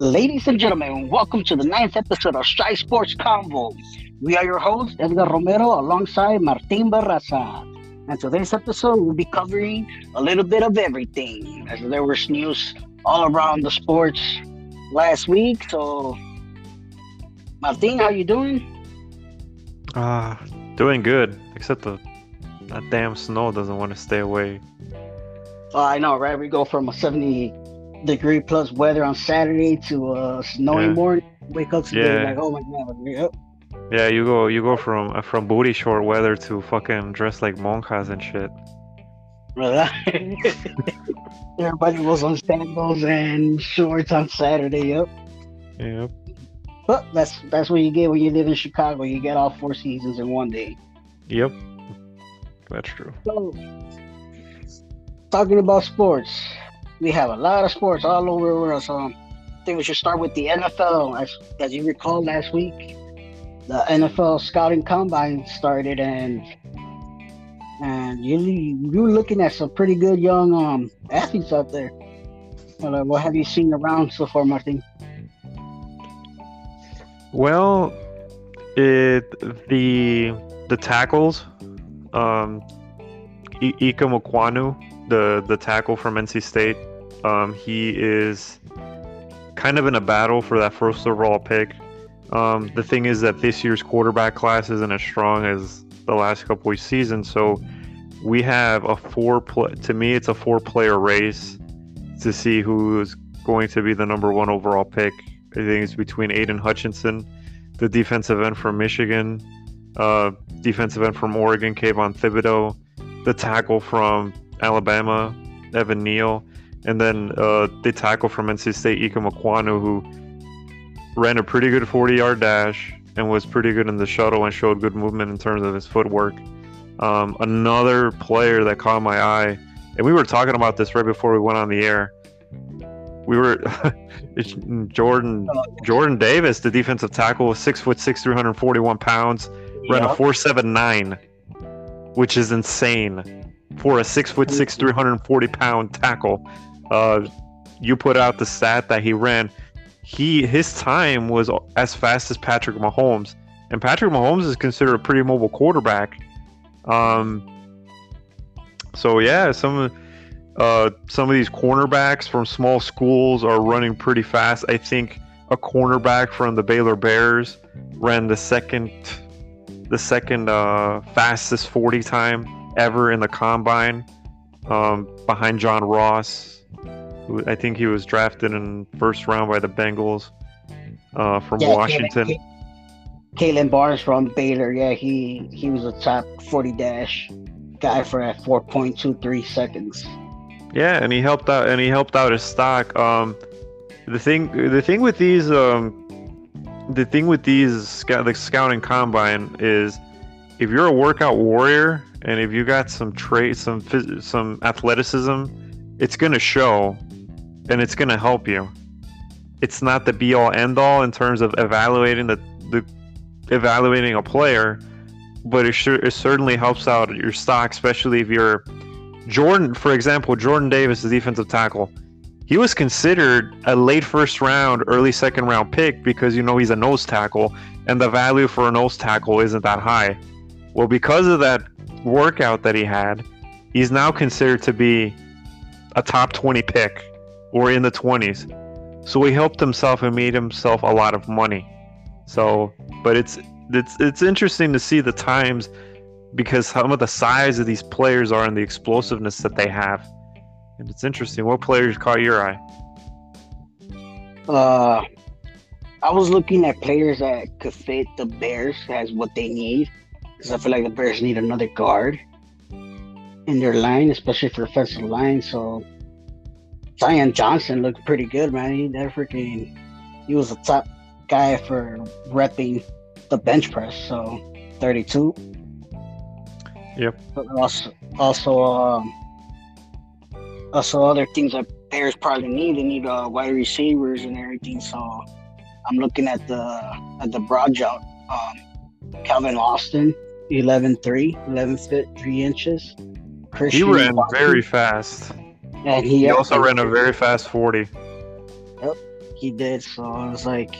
Ladies and gentlemen, welcome to the ninth episode of Shy Sports Convo. We are your hosts, Edgar Romero, alongside Martin Barraza. And today's episode, we'll be covering a little bit of everything, as there was news all around the sports last week. So, Martin, how are you doing? Ah, doing good. Except the that damn snow doesn't want to stay away. Uh, I know, right? We go from a 70 degree plus weather on Saturday to a snowy Yeah. morning. Wake up today Yeah. like, oh my god, yep. Yeah, you go you go from uh, from booty short weather to fucking dress like monjas and shit. Everybody was on sandals and shorts on Saturday. Yep. Yep. But that's that's what you get when you live in Chicago. You get all four seasons in one day. Yep. That's true. So, talking about sports, we have a lot of sports all over the world. So, I think we should start with the NFL. As as you recall, last week, the NFL scouting combine started, and and you you're looking at some pretty good young um athletes out there. Uh, what have you seen around so far, Martin? Well, it the the tackles, um, I- Ikem Ekwonu, the the tackle from NC State, um, he is kind of in a battle for that first overall pick. Um, the thing is that this year's quarterback class isn't as strong as the last couple of seasons, so we have a four play. To me, it's a four player race to see who is going to be the number one overall pick. I think it's between Aidan Hutchinson, the defensive end from Michigan, uh, defensive end from Oregon, Kayvon Thibodeaux, the tackle from Alabama, Evan Neal, and then uh, the tackle from NC State, Ikem Ekwonu, who ran a pretty good 40 yard dash and was pretty good in the shuttle and showed good movement in terms of his footwork. Um, another player that caught my eye, and we were talking about this right before we went on the air. We were it's Jordan Jordan Davis, the defensive tackle, six foot six, 341 pounds, ran a four seven nine, which is insane for a six foot six, 340 pound tackle. Uh, you put out the stat that he ran. He his time was as fast as Patrick Mahomes, and Patrick Mahomes is considered a pretty mobile quarterback. Um, so yeah, some of uh, some of these cornerbacks from small schools are running pretty fast. I think a cornerback from the Baylor Bears ran the second the second uh, fastest 40 time ever in the combine um, behind John Ross. who I think he was drafted in first round by the Bengals uh, from Yeah, Washington. Kalon, Kalon Barnes from Baylor. Yeah, he he was a top forty dash guy for at four point two three seconds. Yeah, and he helped out, and he helped out his stock. Um, the thing, the thing with these, um, the thing with these scout, the scouting combine is, if you're a workout warrior and if you got some traits, some phys- some athleticism, it's gonna show, and it's gonna help you. It's not the be all end all in terms of evaluating the, the evaluating a player, but it sure it certainly helps out your stock, especially if you're Jordan, for example, Jordan Davis, the defensive tackle, he was considered a late first round, early second round pick because you know he's a nose tackle, and the value for a nose tackle isn't that high. Well, because of that workout that he had, he's now considered to be a top 20 pick or in the 20s. So he helped himself and made himself a lot of money. So, but it's it's it's interesting to see the times because some of the size of these players are and the explosiveness that they have. And it's interesting. What players caught your eye? Uh, I was looking at players that could fit the Bears as what they need because I feel like the Bears need another guard in their line, especially for offensive line. So Zion Johnson looked pretty good, man. He that freaking he was a top guy for repping the bench press. So 32. Yep. But also, also, um, also other things that Bears probably need. They need uh, wide receivers and everything. So I'm looking at the at the broad jump. Um, Calvin Austin, 11'3", 11 feet three inches. He Christian ran Watson, very fast. and he, He also ran a very fast 40. Yep, he did. So I was like,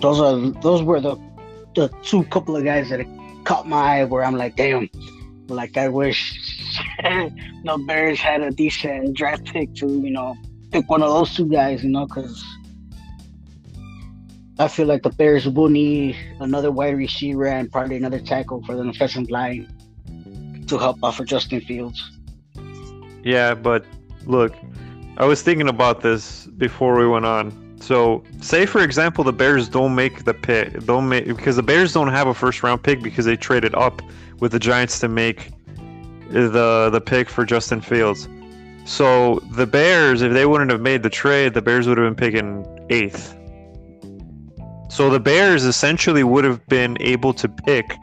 those are those were the the two couple of guys that caught my eye where I'm like, damn, like I wish the Bears had a decent draft pick to you know pick one of those two guys, you know, because I feel like the Bears will need another wide receiver and probably another tackle for the offensive line to help out Justin Fields. Yeah, but look, I was thinking about this before we went on. So, say for example, the Bears don't make the pick, don't make because the Bears don't have a first round pick because they traded up with the Giants to make the the pick for Justin Fields. So the Bears, if they wouldn't have made the trade, the Bears would have been picking eighth. So the Bears essentially would have been able to pick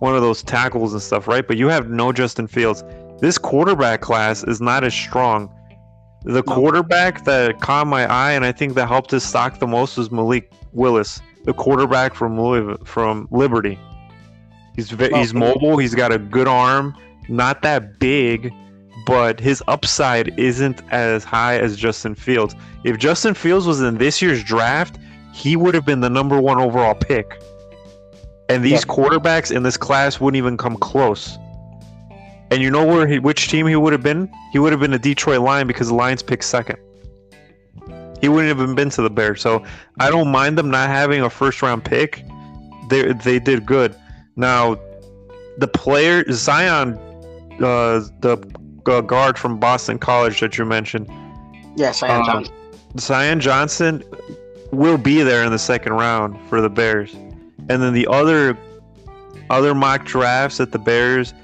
one of those tackles and stuff, right? But you have no Justin Fields. This quarterback class is not as strong. The quarterback that caught my eye and I think that helped his stock the most was Malik Willis, the quarterback from from Liberty. He's he's mobile. He's got a good arm. Not that big, but his upside isn't as high as Justin Fields. If Justin Fields was in this year's draft, he would have been the number one overall pick. And these yeah. quarterbacks in this class wouldn't even come close. And you know where he, which team he would have been? He would have been a Detroit Lion because the Lions picked second. He wouldn't have even been to the Bears. So I don't mind them not having a first round pick. They they did good. Now, the player Zion, uh, the uh, guard from Boston College that you mentioned. Yes, Zion um, Johnson. Zion Johnson will be there in the second round for the Bears, and then the other other mock drafts that the Bears,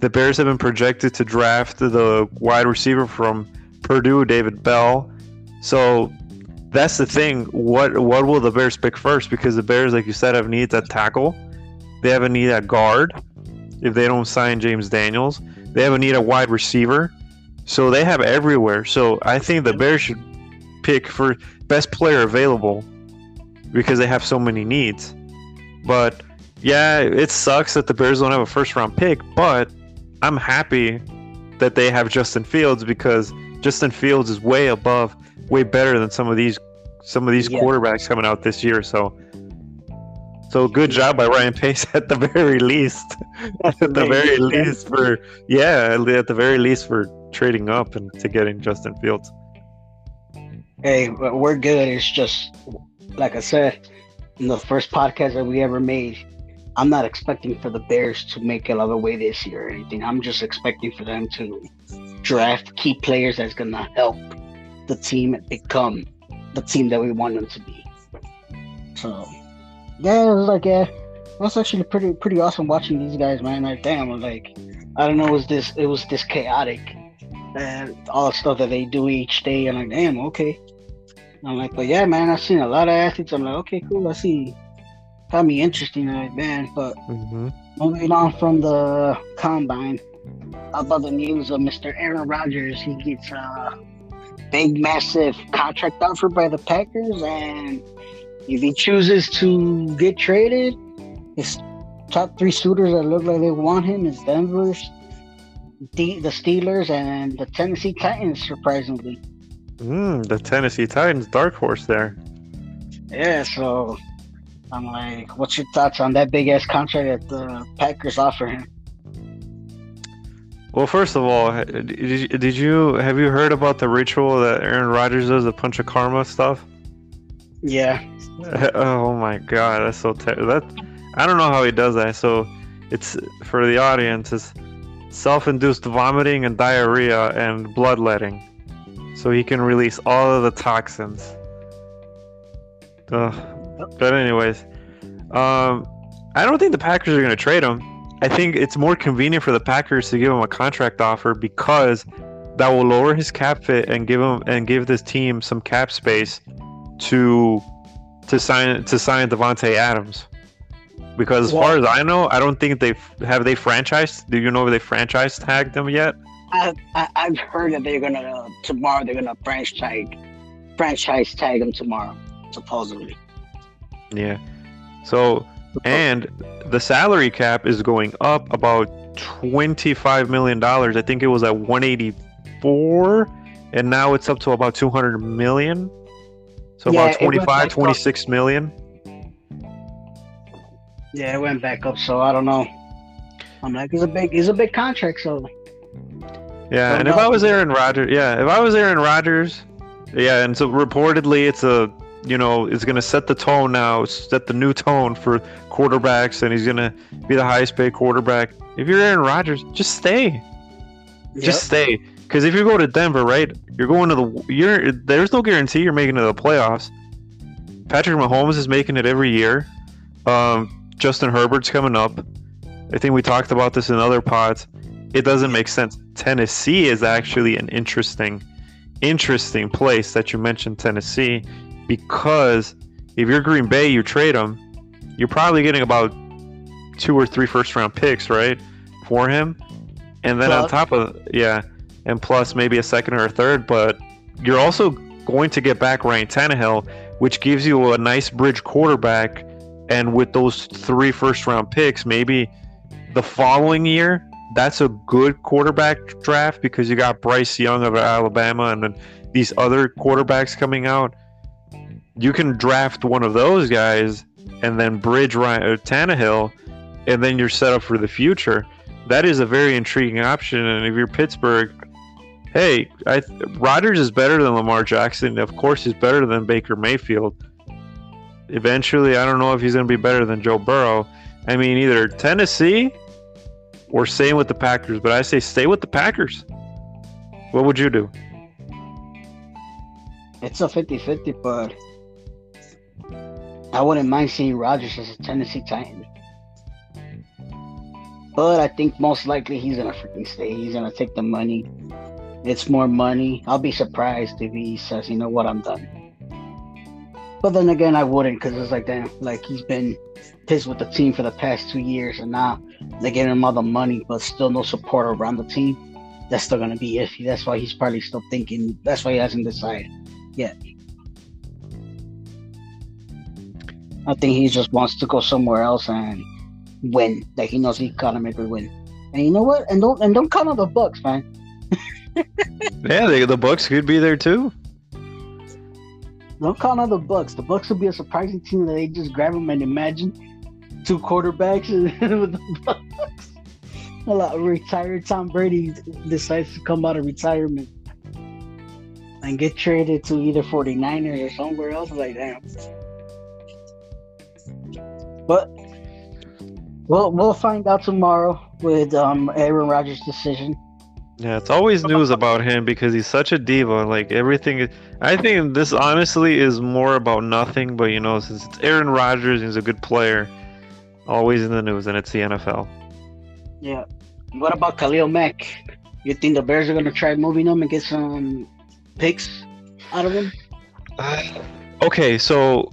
the Bears have been projected to draft the wide receiver from Purdue, David Bell. So that's the thing. What what will the Bears pick first? Because the Bears, like you said, have needs at tackle. They have a need at guard. If they don't sign James Daniels, they have a need at wide receiver. So they have everywhere. So I think the Bears should pick for best player available because they have so many needs. But yeah, it sucks that the Bears don't have a first round pick, but I'm happy that they have Justin Fields because Justin Fields is way above, way better than some of these some of these yeah. quarterbacks coming out this year. So so good job by Ryan Pace at the very least. at the very least for yeah, at the very least for trading up and to getting Justin Fields. Hey, we're good. It's just like I said in the first podcast that we ever made. I'm not expecting for the Bears to make a lot of way this year or anything. I'm just expecting for them to draft key players that's gonna help the team become the team that we want them to be. So yeah, it was like yeah, that's actually pretty pretty awesome watching these guys, man. Like damn, like I don't know, it was this it was this chaotic and all the stuff that they do each day. I'm like, damn, okay. I'm like, but yeah, man, I've seen a lot of athletes. I'm like, okay, cool. I see. Got me interesting, like, man. But mm-hmm. moving on from the combine, about the news of Mr. Aaron Rodgers? He gets a big, massive contract offer by the Packers, and if he chooses to get traded, his top three suitors that look like they want him is Denver's, the Steelers, and the Tennessee Titans, surprisingly. Mm, the Tennessee Titans, dark horse there. Yeah, so I'm like, what's your thoughts on that big ass contract that the Packers offer him? Well, first of all, did you, did you have you heard about the ritual that Aaron Rodgers does, the panchakarma stuff? Yeah. oh my god, that's so ter- that I don't know how he does that. So it's for the audience it's self-induced vomiting and diarrhea and bloodletting. So he can release all of the toxins. Ugh. But anyways, um, I don't think the Packers are going to trade him. I think it's more convenient for the Packers to give him a contract offer because that will lower his cap hit and give him and give this team some cap space to to sign to sign Davante Adams. Because as far as I know, I don't think they have they franchised. Do you know if they franchise tagged them yet? I, I have heard that they're gonna uh, tomorrow they're gonna franchise franchise tag them tomorrow supposedly. Yeah. So and the salary cap is going up about twenty five million dollars. I think it was at one eighty four, and now it's up to about two hundred million. So Yeah, about it went 25, back up. 26 million. Yeah, it went back up, so I don't know. I'm like, it's a big, it's a big contract, so Yeah, and if I was Aaron Rodgers, yeah, if I was Aaron Rodgers, yeah, and so reportedly it's a, you know, it's gonna set the tone now, set the new tone for quarterbacks, and he's gonna be the highest paid quarterback. If you're Aaron Rodgers, just stay, just stay, because if you go to Denver, right, you're going to the, you're there's no guarantee you're making it to the playoffs. Patrick Mahomes is making it every year. Um, Justin Herbert's coming up. I think we talked about this in other pods it doesn't make sense. Tennessee is actually an interesting, interesting place that you mentioned Tennessee, because if you're Green Bay, you trade them, you're probably getting about two or three first round picks, right, for him, and then on top of yeah, and plus maybe a second or a third, but you're also going to get back Ryan Tannehill, which gives you a nice bridge quarterback, and with those three first round picks, maybe the following year that's a good quarterback draft because you got Bryce Young of Alabama and then these other quarterbacks coming out. You can draft one of those guys and then bridge Ryan, uh, Tannehill, and then you're set up for the future. That is a very intriguing option. And if you're Pittsburgh, hey, I, Rodgers is better than Lamar Jackson. Of course, he's better than Baker Mayfield. Eventually, I don't know if he's going to be better than Joe Burrow. I mean, either Tennessee or staying with the Packers, but I say stay with the Packers. What would you do? it's a 50-50, but I wouldn't mind seeing Rodgers as a Tennessee Titan. But I think most likely he's gonna freaking stay. He's gonna take the money. It's more money. I'll be surprised if he says, "You know what, I'm done." But then again, I wouldn't, because it's like, damn, like he's been pissed with the team for the past two years, and now they're giving him all the money, but still no support around the team. That's still gonna be iffy. That's why he's probably still thinking. That's why he hasn't decided yet. I think he just wants to go somewhere else and win. That he knows he gotta make a win. And you know what? And don't and don't count on the Bucs, man. Yeah, they, the Bucs could be there too. Don't count on the Bucs. The Bucs would be a surprising team that they just grab them and imagine two quarterbacks with the Bucs. A lot retired Tom Brady decides to come out of retirement and get traded to either 49ers or somewhere else. Like that. But we'll we'll find out tomorrow with um Aaron Rodgers' decision. Yeah, it's always news about him because he's such a diva. Like everything, I think this honestly is more about nothing. But you know, since it's Aaron Rodgers, he's a good player, always in the news, and it's the NFL. Yeah. What about Khalil Mack? You think the Bears are gonna try moving him and get some picks out of him? Okay, so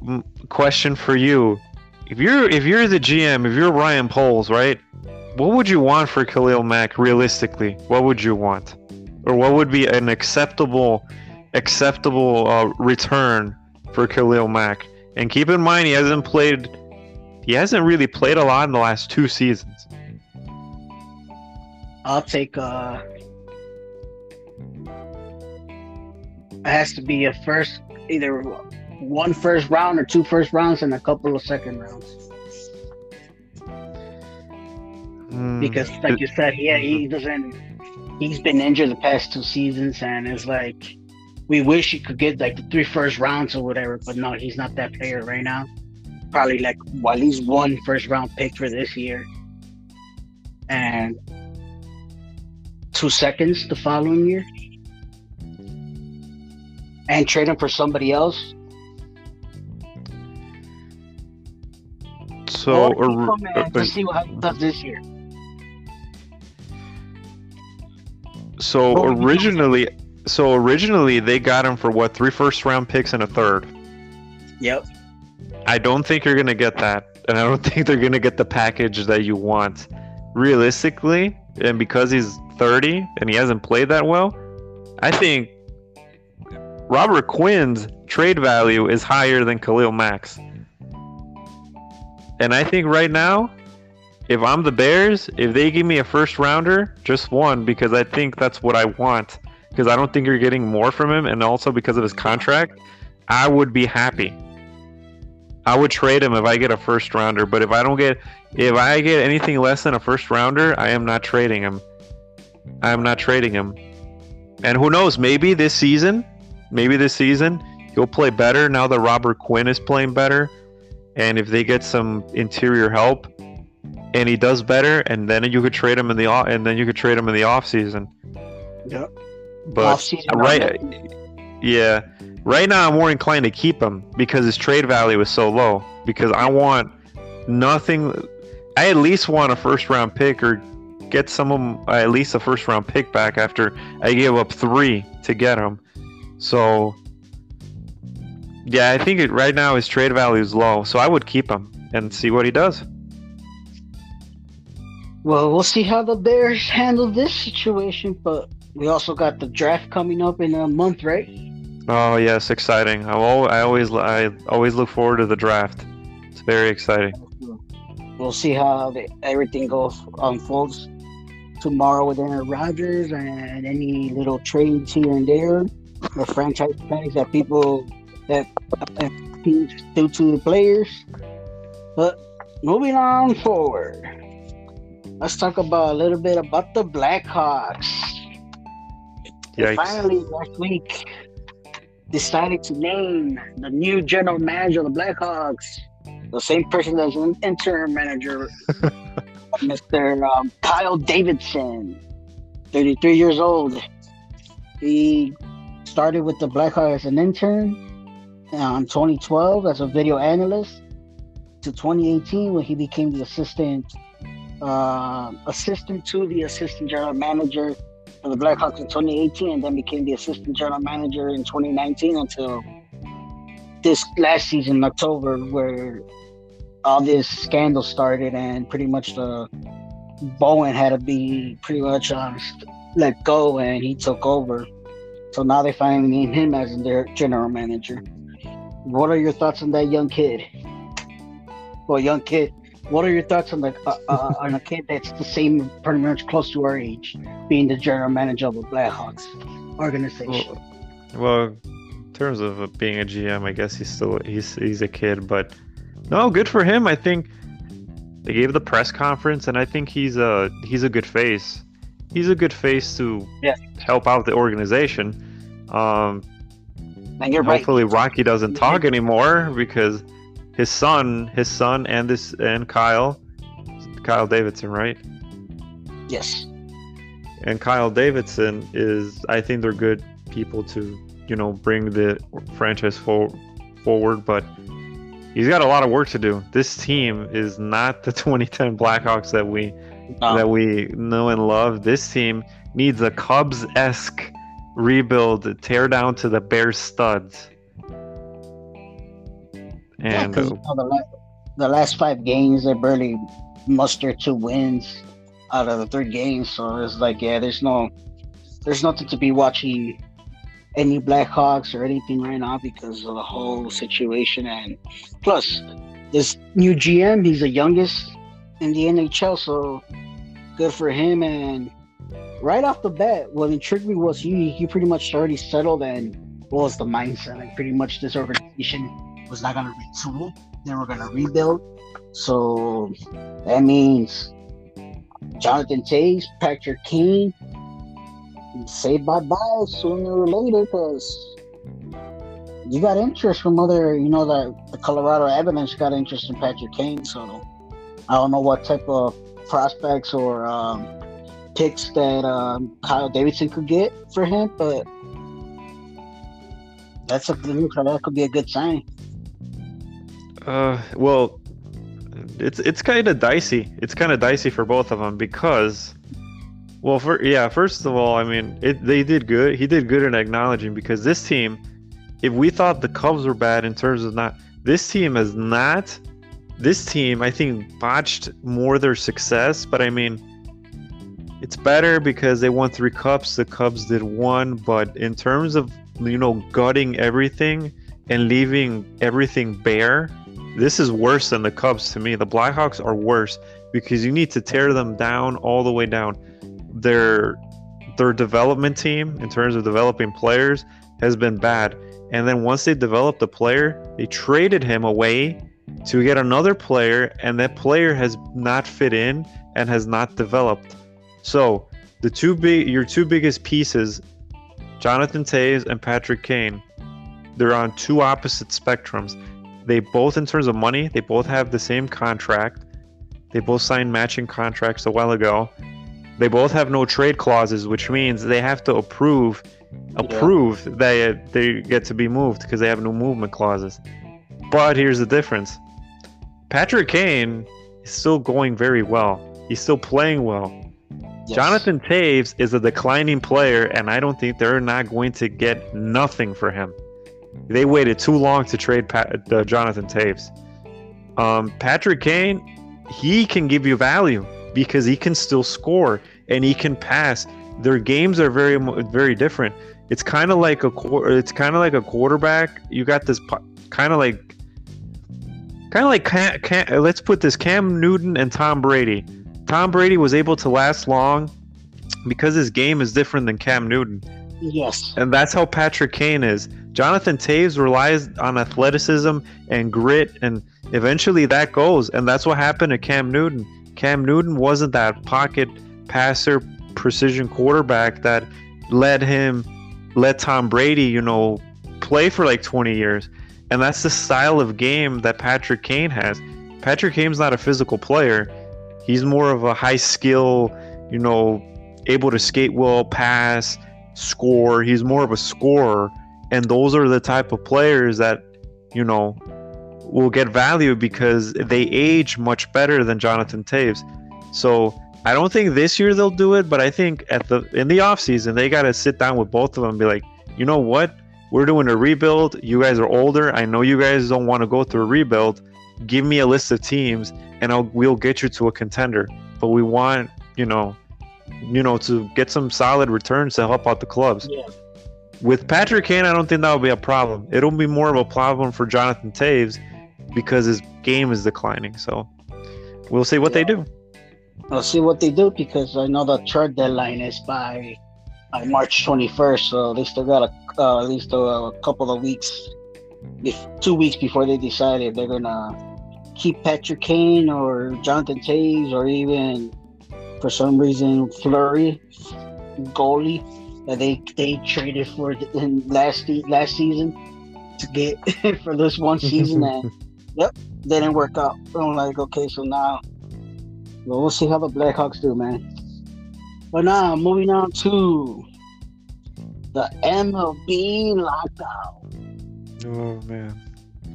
question for you: If you're if you're the GM, if you're Ryan Poles, right? What would you want for Khalil Mack realistically? What would you want, or what would be an acceptable acceptable uh, return for Khalil Mack? And keep in mind, he hasn't played. He hasn't really played a lot in the last two seasons. I'll take uh it has to be a first either one first round or two first rounds and a couple of second rounds. Hmm. Because like you said, yeah, he doesn't he's been injured the past two seasons and it's like we wish he could get like the three first rounds or whatever, but no, he's not that player right now. Probably like well, at least one first round pick for this year. And two seconds the following year. And trade him for somebody else. so, or keep or- him and to see what he does this year. So What would you do? originally, so originally they got him for what three first round picks and a third. Yep. I don't think you're gonna get that, and I don't think they're gonna get the package that you want. Realistically, and because he's 30 and he hasn't played that well, I think Robert Quinn's trade value is higher than Khalil Max. And I think right now, if I'm the Bears, if they give me a first rounder, just one, because I think that's what I want. Because I don't think you're getting more from him, and also because of his contract, I would be happy. I would trade him if I get a first rounder, but if I don't get if I get anything less than a first rounder, I am not trading him. I am not trading him. And who knows, maybe this season, maybe this season he'll play better now that Robert Quinn is playing better. And if they get some interior help and he does better and then you could trade him in the off and then you could trade him in the off season. Yep. But Off-season right yeah. Right now, I'm more inclined to keep him because his trade value is so low. Because I want nothing. I at least want a first round pick or get some of 'em- at least a first round pick back after I gave up three to get him. So, yeah, I think it, right now his trade value is low. So I would keep him and see what he does. Well, we'll see how the Bears handle this situation, but we also got the draft coming up in a month, right? Oh yes, exciting! I I always I always look forward to the draft. It's very exciting. We'll see how the, everything goes unfolds tomorrow with Aaron Rodgers and any little trades here and there, the franchise tags that people that teams do to the players. But moving on forward, let's talk about a little bit about the Blackhawks. Finally last week decided to name the new general manager of the Blackhawks, the same person that's an interim manager, Mr. Um, Kyle Davidson, 33 years old. He started with the Blackhawks as an intern in 2012 as a video analyst to 2018 when he became the assistant uh, assistant to the assistant general manager for the Blackhawks in 2018 and then became the assistant general manager in 2019 until this last season October where all this scandal started and pretty much the Bowman had to be pretty much um, let go and he took over. So now they finally named him as their general manager. What are your thoughts on that young kid? Well, young kid. What are your thoughts on the uh, uh, on a kid that's the same, pretty much close to our age, being the general manager of the Blackhawks organization? Well, in terms of uh, being a GM, I guess he's still he's he's a kid, but no, good for him. I think they gave the press conference, and I think he's a he's a good face. He's a good face to Yeah. help out the organization. Um, and you're right. hopefully, Rocky doesn't talk anymore because his son, his son, and this and Kyle, Kyle Davidson, right? Yes. and Kyle Davidson is I think they're good people to you know bring the franchise for, forward but he's got a lot of work to do this team is not the 2010 Blackhawks that we No. that we know and love this team needs a Cubs-esque rebuild tear down to the bare studs and 'cause, uh, you know, the, la- the last five games, they barely mustered two wins out of the three games. So it's like, yeah, there's no, there's nothing to be watching any Blackhawks or anything right now because of the whole situation. And plus, this new GM, he's the youngest in the NHL, so good for him. And right off the bat, what intrigued me was he he pretty much already settled and what was the mindset? Like pretty much this organization was not gonna retool; they were gonna rebuild. So that means Jonathan Toews, Patrick Kane, say bye bye sooner or later because you got interest from other, you know, the, the Colorado Avalanche got interest in Patrick Kane. So I don't know what type of prospects or um, picks that um, Kyle Davidson could get for him, but that's a that could be a good sign. Uh, well, it's it's kind of dicey. It's kind of dicey for both of them because, well, for yeah, first of all, I mean, it they did good. He did good in acknowledging because this team, if we thought the Cubs were bad in terms of not, this team has not. This team, I think, botched more their success, but I mean, it's better because they won three cups. The Cubs did one, but in terms of you know gutting everything and leaving everything bare, this is worse than the Cubs to me. The Blackhawks are worse because you need to tear them down all the way down. Their their development team in terms of developing players has been bad. And then once they developed the player, they traded him away to get another player, and that player has not fit in and has not developed. So the two big your two biggest pieces, Jonathan Toews and Patrick Kane, they're on two opposite spectrums. They both in terms of money, they both have the same contract. They both signed matching contracts a while ago. They both have no trade clauses, which means they have to approve approve that they get to be moved because they have no movement clauses. But here's the difference. Patrick Kane is still going very well. He's still playing well. Yes. Jonathan Toews is a declining player, and I don't think they're not going to get nothing for him. They waited too long to trade Pat, uh, Jonathan Toews. Um, Patrick Kane, he can give you value because he can still score and he can pass. Their games are very very different. It's kind of like a it's kind of like a quarterback. You got this kind of like kind of like let's put this Cam Newton and Tom Brady. Tom Brady was able to last long because his game is different than Cam Newton. Yes. And that's how Patrick Kane is. Jonathan Toews relies on athleticism and grit, and eventually that goes. And that's what happened to Cam Newton. Cam Newton wasn't that pocket passer, precision quarterback that led him, let Tom Brady, you know, play for like 20 years. And that's the style of game that Patrick Kane has. Patrick Kane's not a physical player. He's more of a high skill, you know, able to skate well, pass, score. He's more of a scorer. And those are the type of players that, you know, will get value because they age much better than Jonathan Toews. So I don't think this year they'll do it, but I think at the in the offseason they gotta sit down with both of them and be like, you know what? We're doing a rebuild. You guys are older. I know you guys don't want to go through a rebuild. Give me a list of teams and I'll we'll get you to a contender. But we want, you know, you know, to get some solid returns to help out the clubs. Yeah. With Patrick Kane, I don't think that will be a problem. It'll be more of a problem for Jonathan Toews because his game is declining. So we'll see what Yeah. they do. I'll see what they do because I know the trade deadline is by by March 21st, so they still got a, uh, at least a, a couple of weeks, if two weeks before they decide if they're gonna keep Patrick Kane or Jonathan Toews or even for some reason Fleury goalie that they they traded for in last last season to get for this one season and yep they didn't work out. I'm like okay, so now well, we'll see how the Blackhawks do, man. But now, moving on to the MLB lockout. Oh man.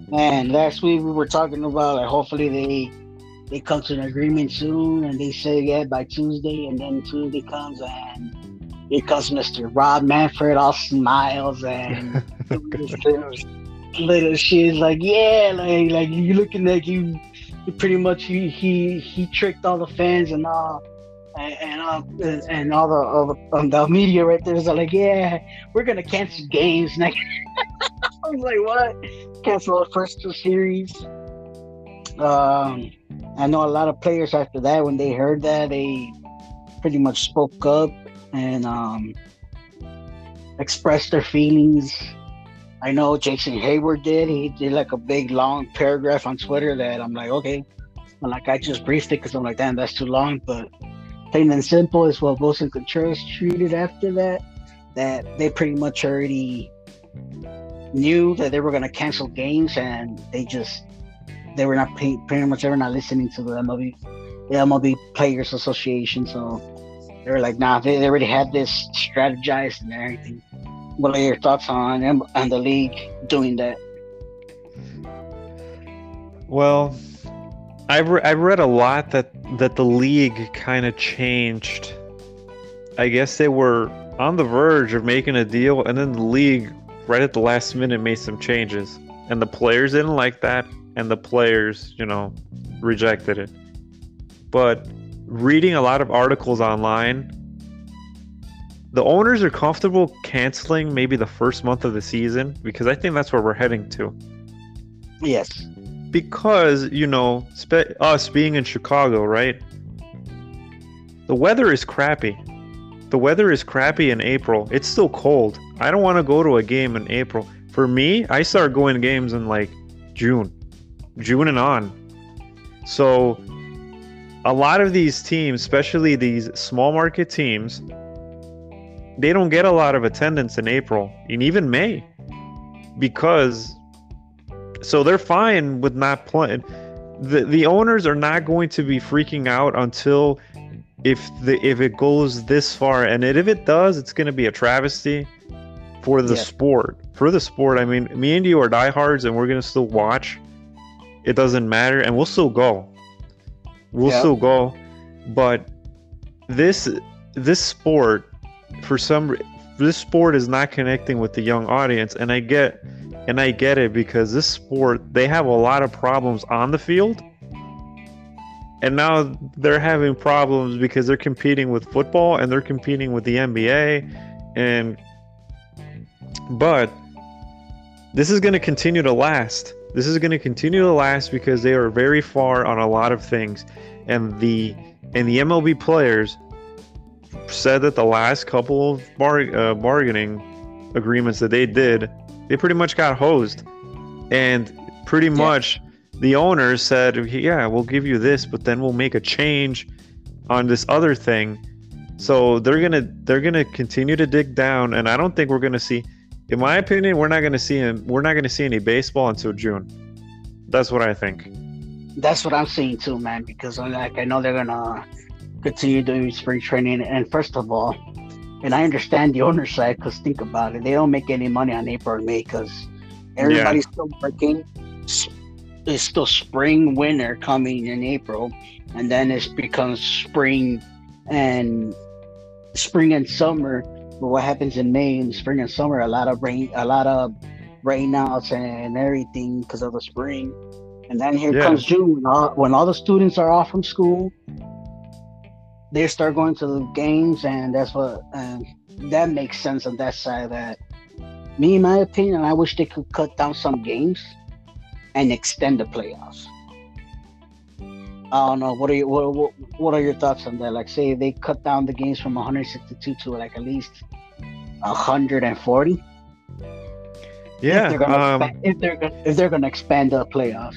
Man, last week we were talking about like hopefully they they come to an agreement soon, and they say yeah by Tuesday, and then Tuesday comes and here comes Mr. Rob Manfred, all smiles and little, little shit like yeah, like like you looking like you, pretty much he he he tricked all the fans and all. And, and, all, and all the all the, um, the media right there is like, yeah, we're gonna cancel games next. I was like, what? Cancel the first two series. Um, I know a lot of players after that when they heard that they pretty much spoke up and um, expressed their feelings. I know Jason Heyward did. He did like a big long paragraph on Twitter that I'm like, okay. Like I just briefed it because I'm like, damn, that's too long. But plain and simple is what Willson Contreras treated after that. That they pretty much already knew that they were going to cancel games and they just they were not pay, pretty much they were not listening to the MLB the MLB Players Association. So they were like, nah, they, they already had this strategized and everything. What are your thoughts on on the league doing that? Well, I've re- I've read a lot that that the league kind of changed. I guess they were on the verge of making a deal, and then the league, right at the last minute, made some changes, and the players didn't like that, and the players, you know, rejected it. But reading a lot of articles online, the owners are comfortable canceling maybe the first month of the season because I think that's where we're heading to. Yes. because you know spe- us being in chicago right? The weather is crappy. The weather is crappy in april. It's still cold. I don't want to go to a game in april. For me, I start going to games in like June, June and on. So a lot of these teams, especially these small market teams, they don't get a lot of attendance in April and even May because so they're fine with not playing. The the owners are not going to be freaking out until if the if it goes this far and it, if it does, it's going to be a travesty for the Yeah. sport. For the sport, I mean, me and you are diehards and we're going to still watch. It doesn't matter and we'll still go. We'll Yeah. still go. But this this sport for some this sport is not connecting with the young audience and I get and I get it because this sport they have a lot of problems on the field. And now they're having problems because they're competing with football and they're competing with the NBA and but this is going to continue to last. This is going to continue to last because they are very far on a lot of things and the and the MLB players said that the last couple of bar, uh, bargaining agreements that they did, they pretty much got hosed, and pretty much the owners said, "Yeah, we'll give you this, but then we'll make a change on this other thing." So they're gonna they're gonna continue to dig down, and I don't think we're gonna see. In my opinion, we're not gonna see him. we're not gonna see any baseball until June. That's what I think. That's what I'm seeing too, man. Because uh, like I know they're gonna continue doing spring training. And first of all, and I understand the owner side because think about it, they don't make any money on April and May because everybody's still working. It's still spring, winter coming in April, and then it becomes spring and spring and summer. But what happens in May and spring and summer? A lot of rain, a lot of rainouts and everything because of the spring. And then here Yeah. comes June when all, when all the students are off from school. They start going to the games, and that's what and that makes sense on that side. That me, in my opinion, I wish they could cut down some games and extend the playoffs. I don't know. What are you? What, what, what are your thoughts on that? Like, say they cut down the games from 162 to like at least 140. Yeah. if they're gonna um, expand, if they're gonna, if they're gonna expand the playoffs.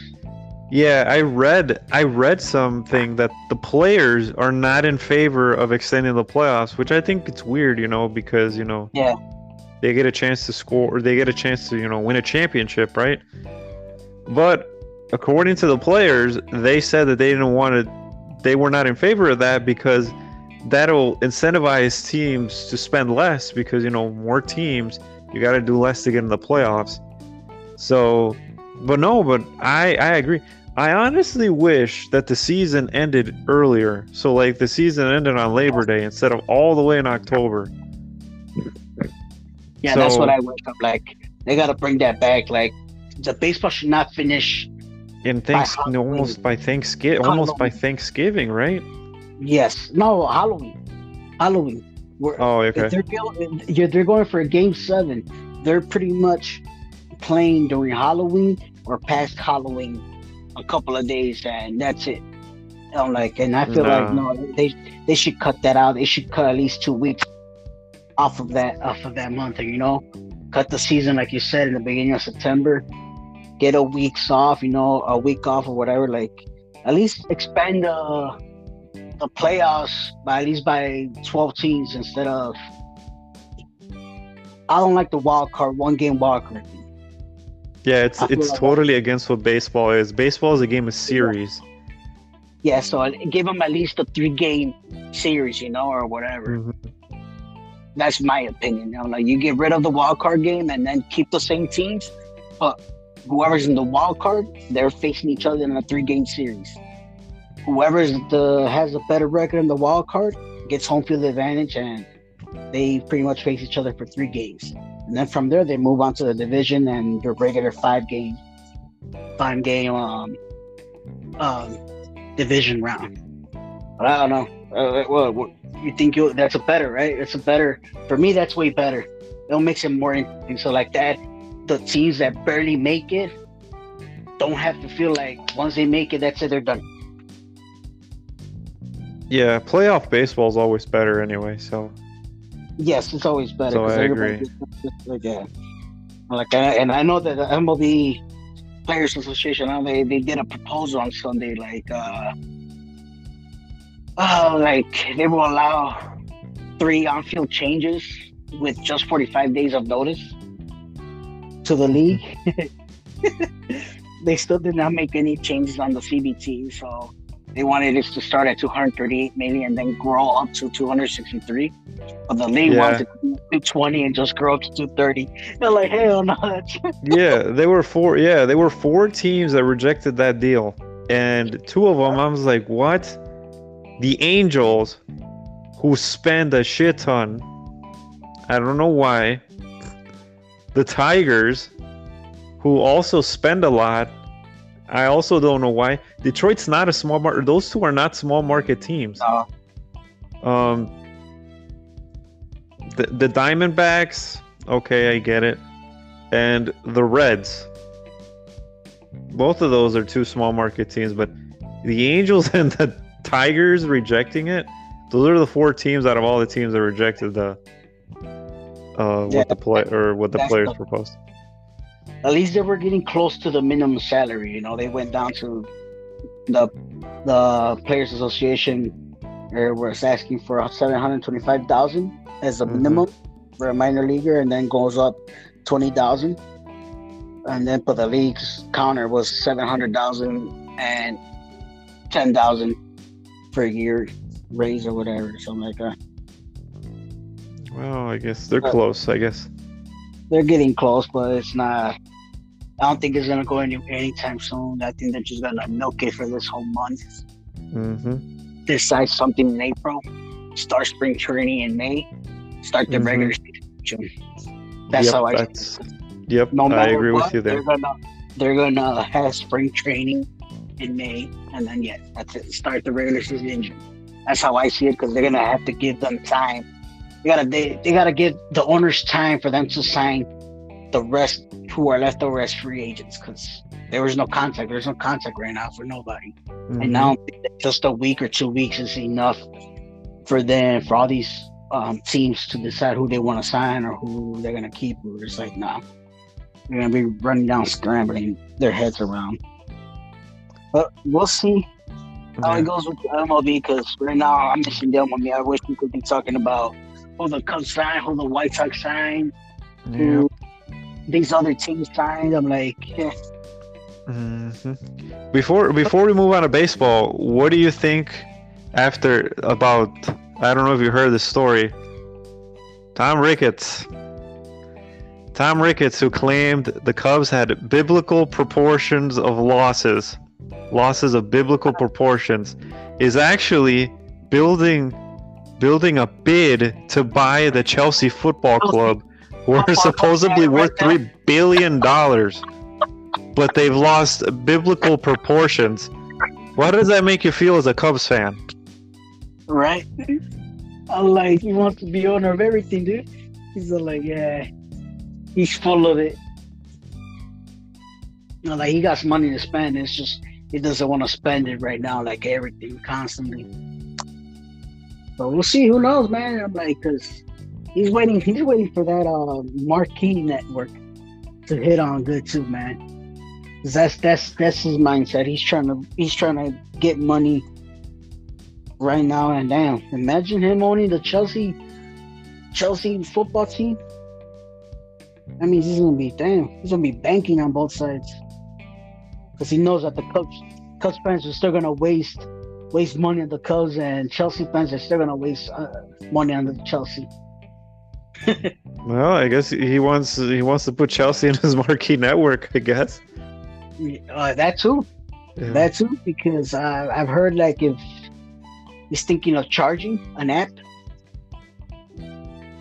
Yeah, I read I read something that the players are not in favor of extending the playoffs, which I think it's weird, you know, because you know, Yeah. they get a chance to score or they get a chance to you know win a championship, right? But according to the players, they said that they didn't want to, they were not in favor of that because that'll incentivize teams to spend less because you know more teams you got to do less to get in the playoffs. So, but no, but I I agree. I honestly wish that the season ended earlier. So like the season ended on Labor Day instead of all the way in October. Yeah, that's what I wish. I'm like, they gotta bring that back. Like, the baseball should not finish. In thanks Halloween. almost by Thanksgiving, almost by Thanksgiving, right? Yes, no Halloween. Halloween. We're, Oh, okay. they're going, they're going for a game seven. They're pretty much playing during Halloween or past Halloween, a couple of days, and that's it. I'm like, and I feel like No. no, they they should cut that out. They should cut at least two weeks off of that off of that month, and you know, cut the season like you said in the beginning of September. Get a weeks off, you know, a week off or whatever. Like, at least expand the the playoffs by at least by 12 teams instead of I don't like the wild card one game wild card. Yeah, it's it's like- totally against what baseball is. Baseball is a game of series. Yeah, so give them at least a three game series, you know, or whatever. Mhm. That's my opinion. You know, like you get rid of the wild card game and then keep the same teams, but whoever's in the wild card, they're facing each other in a three game series. Whoever's the has a better record in the wild card gets home field advantage, and they pretty much face each other for three games. And then from there, they move on to the division and the regular five game, five game um, um, division round. But I don't know. Uh, well, what, you think you that's a better, right? It's a better for me. That's way better. It'll make it more interesting. So like that, the teams that barely make it don't have to feel like once they make it, that's it. They're done. Yeah, playoff baseball is always better anyway. So Yes, it's always better. So I agree. like, yeah. Like, and I know that the MLB Players Association, they they did a proposal on Sunday, like, uh, uh, like they will allow three on-field changes with just 45 days of notice to the league. they still did not make any changes on the CBT, so they wanted us to start at 238 million and then grow up to 263. But the league Yeah. wanted to 220 and just grow up to 230. They're like, hell no. That's... yeah, they were four. Yeah, there were four teams that rejected that deal, and two of them, I was like, "What?" The Angels, who spend a shit ton. I don't know why. The Tigers, who also spend a lot. I also don't know why. Detroit's not a small market. Those two are not small market teams. No. Um, the the Diamondbacks, okay, I get it, and the Reds. Both of those are two small market teams, but the Angels and the Tigers rejecting it. Those are the four teams out of all the teams that rejected the uh Yeah, what the play or what the players the- proposed. At least they were getting close to the minimum salary. You know, they went down to the the Players Association or was asking for 725,000 as a Mhm. minimum for a minor leaguer, and then goes up 20,000. And then for the league's counter was 700,000 and 10,000 for a year raise or whatever, something like that. Well, I guess they're Uh, close. I guess. They're getting close, but it's not. I don't think it's gonna go any anytime soon. I think they're just gonna milk it for this whole month. Mm-hmm. Decide something in April. Start spring training in May. Start the Mhm. regular season June. That's yep, how I. that's, Yep, No I agree what, with you there. They're gonna they're gonna have spring training in May, and then yeah, that's it. Start the regular season in June. That's how I see it because they're gonna have to give them time. They gotta they, they gotta give the owners time for them to sign the rest who are left over as free agents because there was no contract. There's no contract right now for nobody. Mhm. And now just a week or two weeks is enough for them for all these um, teams to decide who they want to sign or who they're gonna keep. We're just like, nah, they're gonna be running down, scrambling their heads around. But we'll see how Yeah. it goes with the MLB because right now I'm missing the MLB. I wish we could be talking about who the Cubs signed, who the White Sox signed, Yeah. who these other teams signed. I'm like, yeah, Mhm. Before before we move on to baseball, what do you think after about I don't know if you heard the story. Tom Ricketts. Tom Ricketts who claimed the Cubs had biblical proportions of losses. Losses of biblical proportions is actually building building a bid to buy the Chelsea Football Club who are supposedly worth 3 billion dollars but they've lost biblical proportions. Why does that make you feel as a Cubs fan? right? I'm like, he wants to be owner of everything, dude. He's like, yeah, he's full of it. You know, like he got some money to spend. It's just he doesn't want to spend it right now, like everything constantly. But we'll see. Who knows, man? I'm like, cause he's waiting. He's waiting for that uh, marquee network to hit on good too, man. 'Cause that's that's that's his mindset. He's trying to he's trying to get money right now and damn. Imagine him owning the Chelsea Chelsea football team. That means he's gonna be damn. He's gonna be banking on both sides because he knows that the Cubs Cubs fans are still gonna waste waste money on the Cubs, and Chelsea fans are still gonna waste uh, money on the Chelsea. Well, I guess he wants he wants to put Chelsea in his marquee network. I guess. Uh, that too. Yeah. That too, because uh, I've heard like if he's thinking of charging an app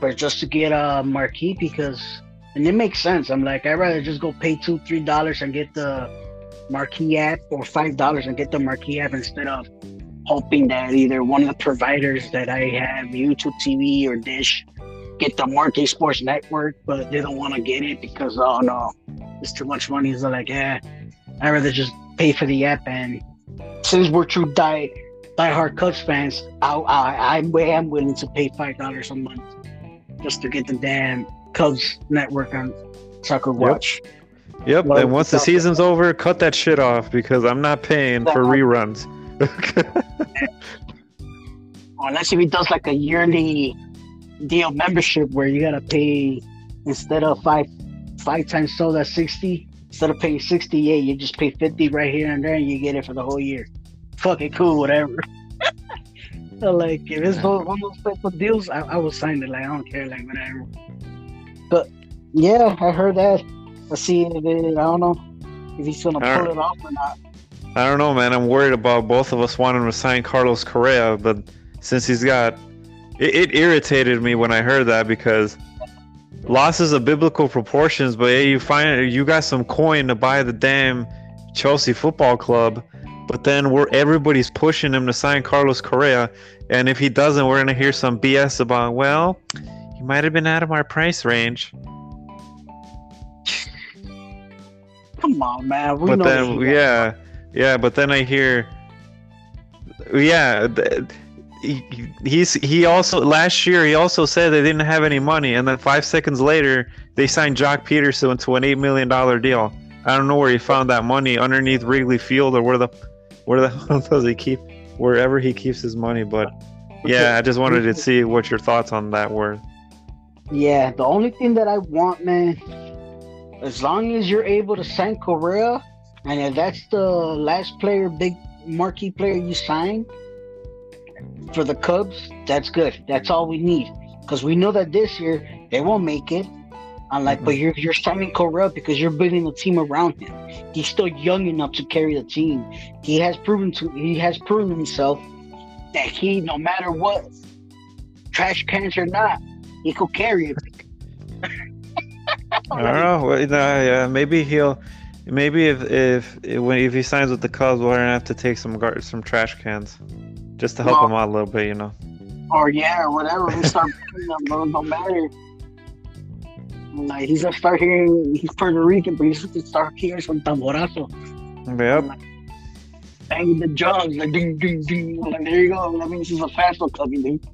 for just to get a marquee, because and it makes sense. I'm like, I'd rather just go pay two, three dollars and get the marquee app, or five dollars and get the marquee app instead of hoping that either one of the providers that I have, YouTube TV or Dish, get the Marquee Sports Network, but they don't want to get it because oh no, it's too much money. So like, yeah, I'd rather just pay for the app. And since we're true die diehard Cubs fans, I I I am willing to pay five dollars a month just to get the damn Cubs network on Soccer Watch. Yep. Well, and once the season's over, cut that shit off because I'm not paying for reruns. Unless if he does like a yearly deal membership where you gotta pay instead of five five times so that's sixty. Instead of paying sixty eight, you just pay fifty right here and there and you get it for the whole year. Fucking cool, whatever. so like if it's one one of those type of deals, I, I will sign it. Like I don't care, like whatever. But yeah, I heard that. I see if it, I don't know if he's gonna pull it off or not. I don't know, man. I'm worried about both of us wanting to sign Carlos Correa, but since he's got, it, it irritated me when I heard that because losses of biblical proportions. But hey, you find you got some coin to buy the damn Chelsea Football Club, but then we're everybody's pushing him to sign Carlos Correa, and if he doesn't, we're gonna hear some BS about well, he might have been out of our price range. Come on, man. We but know then yeah yeah but then i hear yeah th- he, he's he also last year he also said they didn't have any money and then five seconds later they signed Joc Pederson to an eight million dollar deal. I don't know where he found that money underneath wrigley field or where the where the hell does he keep wherever he keeps his money but yeah i just wanted to see what your thoughts on that were. Yeah, the only thing that I want, man, as long as you're able to sign Correa, and if that's the last player, big marquee player you sign for the Cubs, that's good. That's all we need. Because we know that this year they won't make it. Unlike, but you're you're signing Correa because you're building a team around him. He's still young enough to carry the team. He has proven to he has proven himself that he, no matter what, trash cans or not, he could carry it. I don't know. Well, yeah, maybe he'll. Maybe if if when, if he signs with the Cubs, we're gonna have to take some gar- some trash cans, just to help Well- him out a little bit, you know. or yeah, whatever. We start picking them, bro. Don't matter. Like he's gonna start hearing he's Puerto Rican, but he's gonna start hearing some tamborazo, Yep. banging the drums, like ding ding ding. Like there you go. That means he's a fast one coming, dude.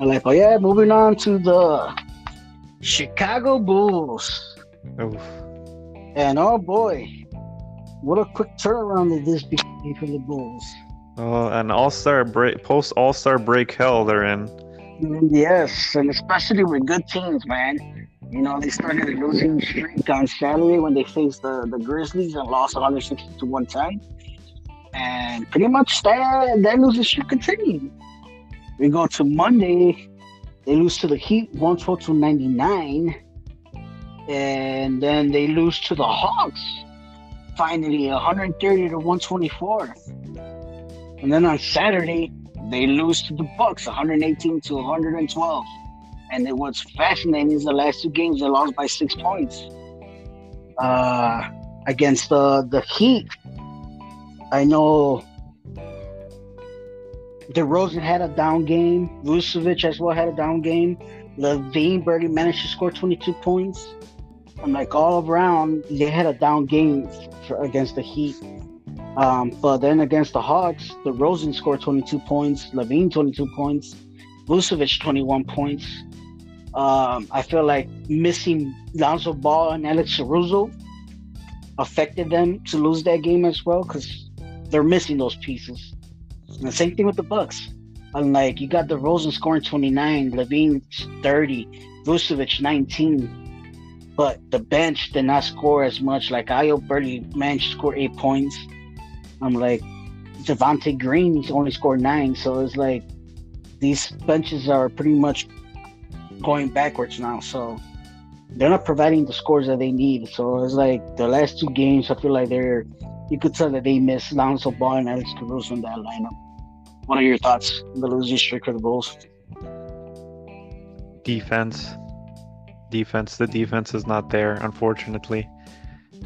I'm like, oh yeah, moving on to the Chicago Bulls, Oof. and oh boy, what a quick turnaround did this be for the Bulls. Oh, an All Star break, post All Star break hell they're in. Mm, yes, and especially with good teams, man. You know, they started a losing streak on Saturday when they faced the, the Grizzlies and lost 160 to 110. And pretty much that, that losing streak continued. We go to Monday, they lose to the Heat 112 to 99. And then they lose to the Hawks, finally 130 to 124. And then on Saturday, they lose to the Bucks 118 to 112. And it was fascinating is the last two games they lost by six points. Uh, against the the Heat, I know DeRozan had a down game. Vucevic as well had a down game. LaVine barely managed to score 22 points. And like all around, they had a down game for, against the Heat. Um, but then against the Hawks, DeRozan scored 22 points, LaVine 22 points, Vucevic 21 points. Um, I feel like missing Lonzo Ball and Alex Caruso affected them to lose that game as well because they're missing those pieces. And the same thing with the Bucks. Unlike you got DeRozan scoring 29, LaVine 30, Vucevic 19. But the bench did not score as much. Like Ayo barely managed to score eight points. I'm like, Javonte Green's only scored nine, so it's like these benches are pretty much going backwards now. So they're not providing the scores that they need. So it's like the last two games, I feel like they're you could tell that they miss Lonzo Ball and Alex Caruso in that lineup. What are your thoughts on the losing streak for the Bulls? Defense, defense. The defense is not there, unfortunately,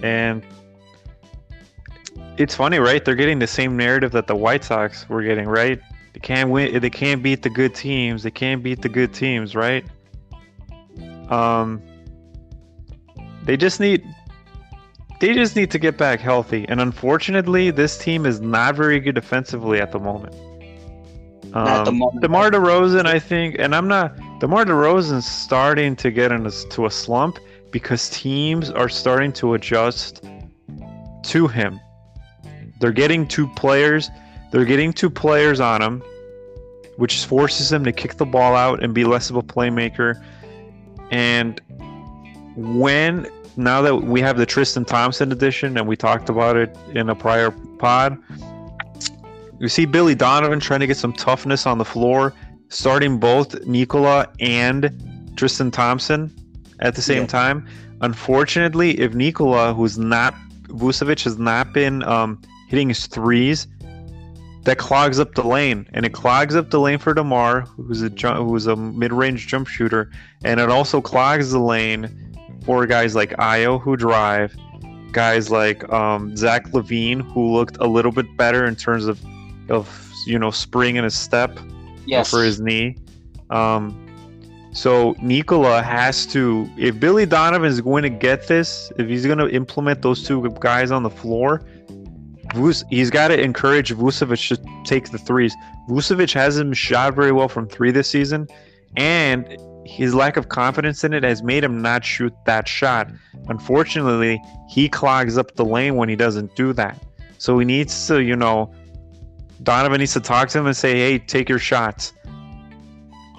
and it's funny, right? They're getting the same narrative that the White Sox were getting, right? They can't win. They can't beat the good teams. They can't beat the good teams, right? Um, they just need. They just need to get back healthy, and unfortunately, this team is not very good defensively at the moment. Um, the moment. DeMar DeRozan, I think, and I'm not. DeMar DeRozan's starting to get into a slump. because teams are starting to adjust to him. They're getting two players. They're getting two players on him, which forces him to kick the ball out and be less of a playmaker. And when now that we have the Tristan Thompson edition and we talked about it in a prior pod, you see Billy Donovan trying to get some toughness on the floor, starting both Nikola and Tristan Thompson at the same yeah. time. Unfortunately, if Nikola, who's not Vucevic, has not been um, hitting his threes, that clogs up the lane, and it clogs up the lane for Demar, who's a who's a mid-range jump shooter, and it also clogs the lane for guys like Ayo who drive, guys like um, Zach LaVine who looked a little bit better in terms of of you know spring in his step yes. for his knee. Um, so Nikola has to, if Billy Donovan is going to get this, if he's going to implement those two guys on the floor, he's got to encourage Vucevic to take the threes. Vucevic hasn't shot very well from three this season, and his lack of confidence in it has made him not shoot that shot. Unfortunately, he clogs up the lane when he doesn't do that. So he needs to, you know, Donovan needs to talk to him and say, hey, take your shots.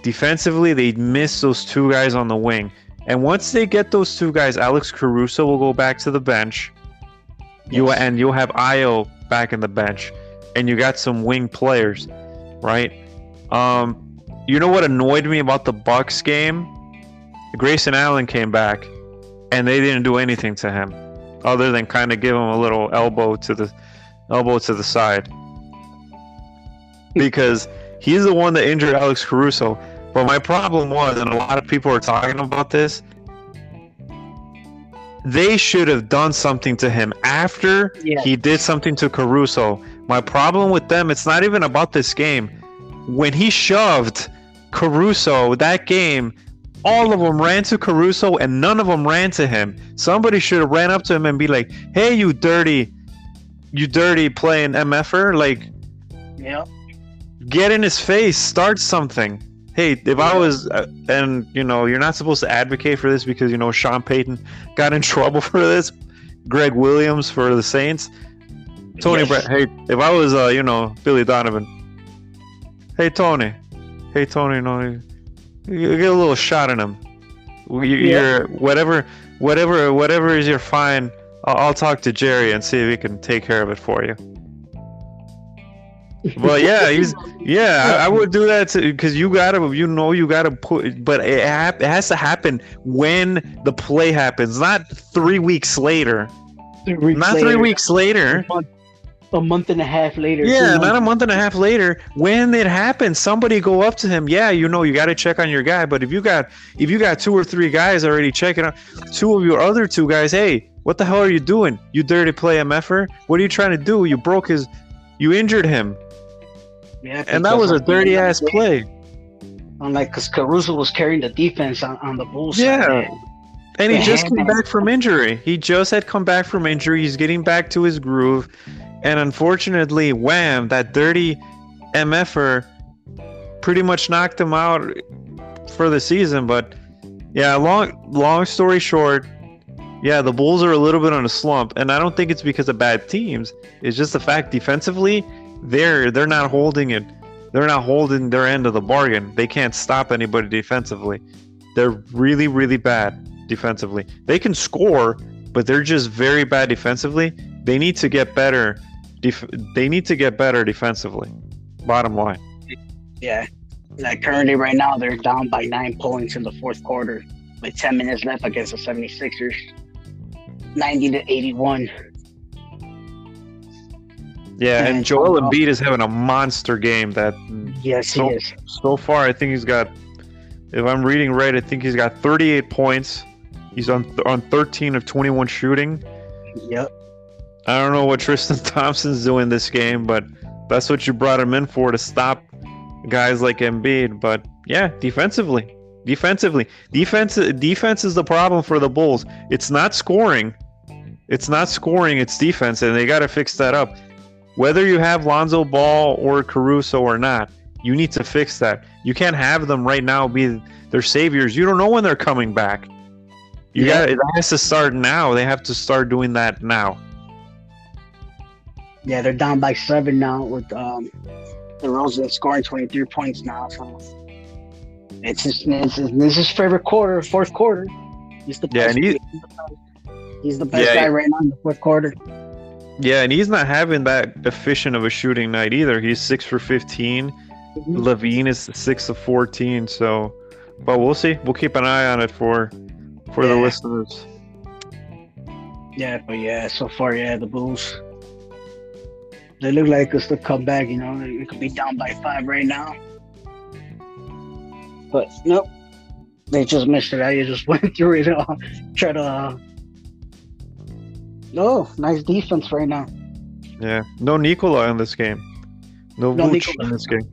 Defensively, they miss those two guys on the wing. And once they get those two guys, Alex Caruso will go back to the bench. Yes. You and you'll have Ayo back in the bench, and you got some wing players, right? Um, you know what annoyed me about the Bucks game? Grayson Allen came back, and they didn't do anything to him, other than kind of give him a little elbow to the elbow to the side, because he's the one that injured Alex Caruso. But my problem was, and a lot of people are talking about this, they should have done something to him after yeah. he did something to Caruso. My problem with them, it's not even about this game. When he shoved Caruso that game, all of them ran to Caruso and none of them ran to him. Somebody should have ran up to him and be like, "Hey, you dirty, you dirty playing mf'er!" Like, yeah, get in his face, start something hey, if I was, uh, and you know, you're not supposed to advocate for this because you know Sean Payton got in trouble for this, Gregg Williams for the Saints, Tony yes. Brett. Hey, if I was, uh, you know, Billy Donovan, hey Tony, hey Tony, you know, you get a little shot in him. You, yeah. whatever, whatever, whatever is your fine. I'll, I'll talk to Jerry and see if he can take care of it for you. Well, yeah, he's yeah. I, I would do that because you gotta, you know, you gotta put, but it, it has to happen when the play happens, not three weeks later. Three weeks not later. three weeks later. A month, and a half later. Yeah, not a month and a half later. When it happens, somebody go up to him. Yeah, you know, you got to check on your guy. But if you got, if you got two or three guys already checking on, two of your other two guys, hey, what the hell are you doing? You dirty play mf'er? What are you trying to do? You broke his, you injured him yeah, and that was a dirty ass play. I'm like, because Caruso was carrying the defense on, on the Bulls. Yeah. Side. And he just came back from injury. He just had come back from injury. He's getting back to his groove. And unfortunately, wham, that dirty MFer pretty much knocked him out for the season. But yeah, long long story short, yeah, the Bulls are a little bit on a slump. And I don't think it's because of bad teams. It's just the fact defensively, they're they're not holding it. They're not holding their end of the bargain. They can't stop anybody defensively. They're really really bad defensively. They can score, but they're just very bad defensively. They need to get better. Def- they need to get better defensively. Bottom line. Yeah. Like currently right now they're down by 9 points in the fourth quarter with 10 minutes left against the 76ers. 90 to 81. Yeah, and, and Joel Embiid is having a monster game. That yes, so, he is. So far, I think he's got. If I'm reading right, I think he's got 38 points. He's on on 13 of 21 shooting. Yep. I don't know what Tristan Thompson's doing this game, but that's what you brought him in for to stop guys like Embiid. But yeah, defensively, defensively, defense defense is the problem for the Bulls. It's not scoring. It's not scoring. It's defense, and they got to fix that up. Whether you have Lonzo Ball or Caruso or not, you need to fix that. You can't have them right now be their saviors. You don't know when they're coming back. You Yeah. got it has to start now. They have to start doing that now. Yeah, they're down by seven now with um, DeRozan scoring 23 points now. So it's his, it's his, this is his favorite quarter, fourth quarter. He's the Yeah, best. and he- he's, the best, the Yeah, guy right now in the fourth quarter. Yeah, and he's not having that efficient of a shooting night either. He's six for 15. Mhm. LaVine is six of 14. So, but we'll see. We'll keep an eye on it for for the Yeah. listeners. Yeah, but yeah, so far, yeah, the Bulls. They look like it's the comeback, you know. It could be down by five right now. But nope. They just missed it. I just went through it all. Try to. Uh... Oh, nice defense right now. Yeah, no Nikola in this game. No, No Nikola. in this game.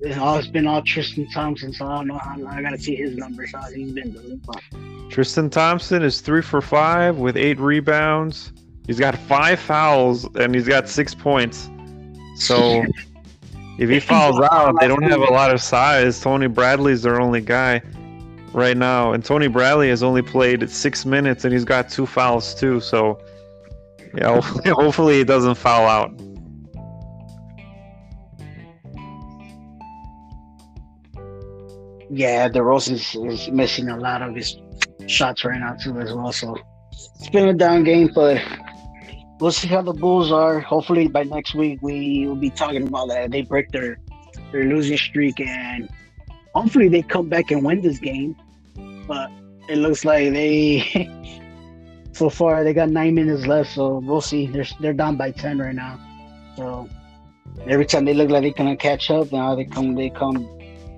It's all it's been all Tristan Thompson, so I don't know how I gotta see his numbers. How he's been doing. But Tristan Thompson is three for five with eight rebounds. He's got five fouls and he's got six points. So if he fouls out, they don't have a lot of size. Tony Bradley's their only guy right now, and Tony Bradley has only played six minutes and he's got two fouls too. So yeah, hopefully, hopefully he doesn't foul out. yeah, DeRozan is, is missing a lot of his shots right now too, as well. So it's been a down game, but we'll see how the Bulls are. Hopefully by next week we will be talking about that. They break their their losing streak and hopefully they come back and win this game. But it looks like they so far they got nine minutes left, so we'll see. They're they're down by ten right now. So every time they look like they're gonna catch up, now they come they come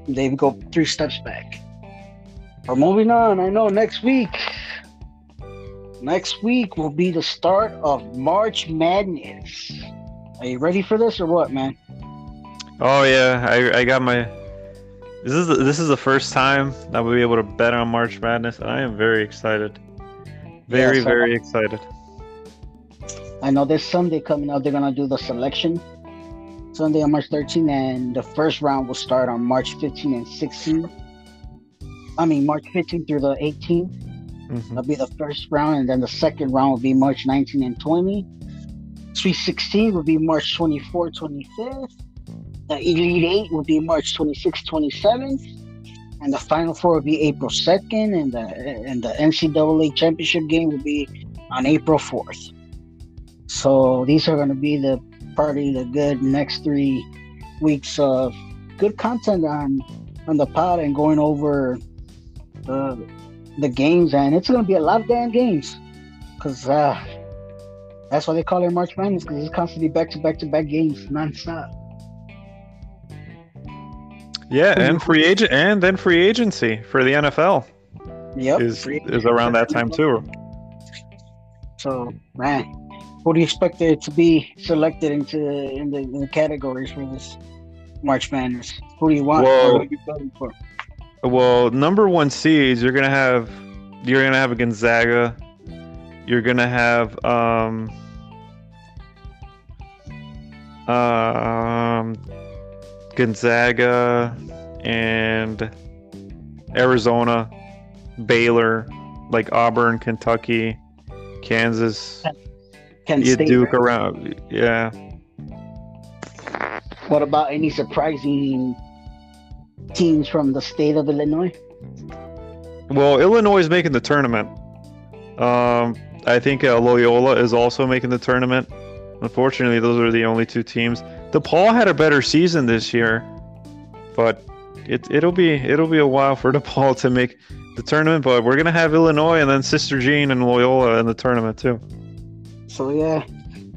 they go three steps back. But moving on, I know next week. Next week will be the start of March Madness. Are you ready for this or what, man? Oh yeah, I, I got my. This is the, this is the first time that we'll be able to bet on March Madness, and I am very excited. Very Yes, very excited. I know this Sunday coming up, they're gonna do the selection Sunday on March 13th, and the first round will start on March 15 and 16. I mean March 15 through the 18th. Mhm. That'll be the first round, and then the second round will be March 19 and 20. Sweet 16 will be March 24, 25th. The Elite Eight will be March 26, 27th. And the Final Four will be April 2nd, and the and the NCAA championship game will be on April 4th. So these are going to be the party, the good next three weeks of good content on on the pod and going over the the games, and it's gonna be a lot of damn games, cause uh, that's why they call it March Madness, cause it's constantly back to back to back games nonstop. Yeah, and free agent and then free agency for the NFL Yep. is is around that time too. So man, who do you expect it to be selected into in the, in the categories for this March Madness? Who do you want? Well- Well, number one seeds, you're gonna have you're gonna have a Gonzaga. You're gonna have um um Gonzaga and Arizona, Baylor, like Auburn, Kentucky, Kansas, Kent State. Duke around. Yeah, What about any surprising teams from the state of Illinois? Well, Illinois is making the tournament. Um, I think uh, Loyola is also making the tournament. Unfortunately, those are the only two teams. DePaul had a better season this year, but it it'll be it'll be a while for DePaul to make the tournament. But we're gonna have Illinois and then Sister Jean and Loyola in the tournament too. So yeah,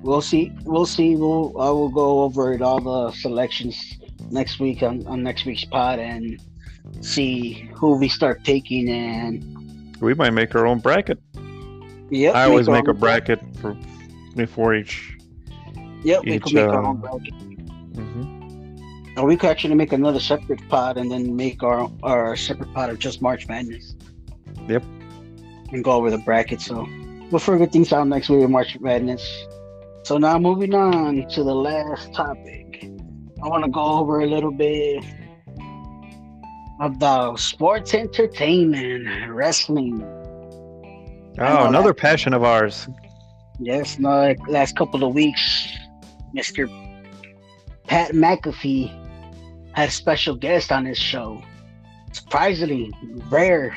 we'll see. We'll see. We'll I will go over it all the selections next week on, on next week's pod and see who we start taking and We might make our own bracket. yep. I always our make a bracket for before each. Yep, we each, could make our um, own bracket. Mm-hmm. Or we could actually make another separate pod and then make our our separate pod of just March Madness. Yep. And go over the bracket. So we'll figure things out next week with March Madness. So now moving on to the last topic. I want to go over a little bit of the sports entertainment, and wrestling. Oh, another that. passion of ours. Yes, no, like last couple of weeks, Mr. Pat McAfee had a special guest on his show. Surprisingly, rare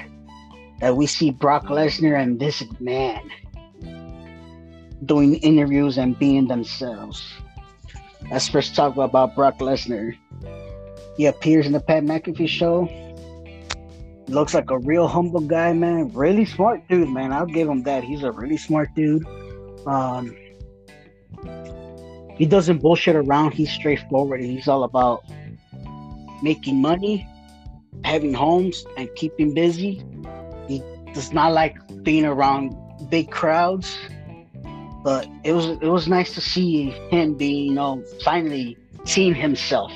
that we see Brock Lesnar and this man doing interviews and being themselves. Let's first talk about Brock Lesnar. He appears in the Pat McAfee show. Looks like a real humble guy, man. Really smart dude, man. I'll give him that. He's a really smart dude. Um, he doesn't bullshit around. He's straightforward. He's all about making money, having homes, and keeping busy. He does not like being around big crowds. But it was it was nice to see him being, you know, finally seeing himself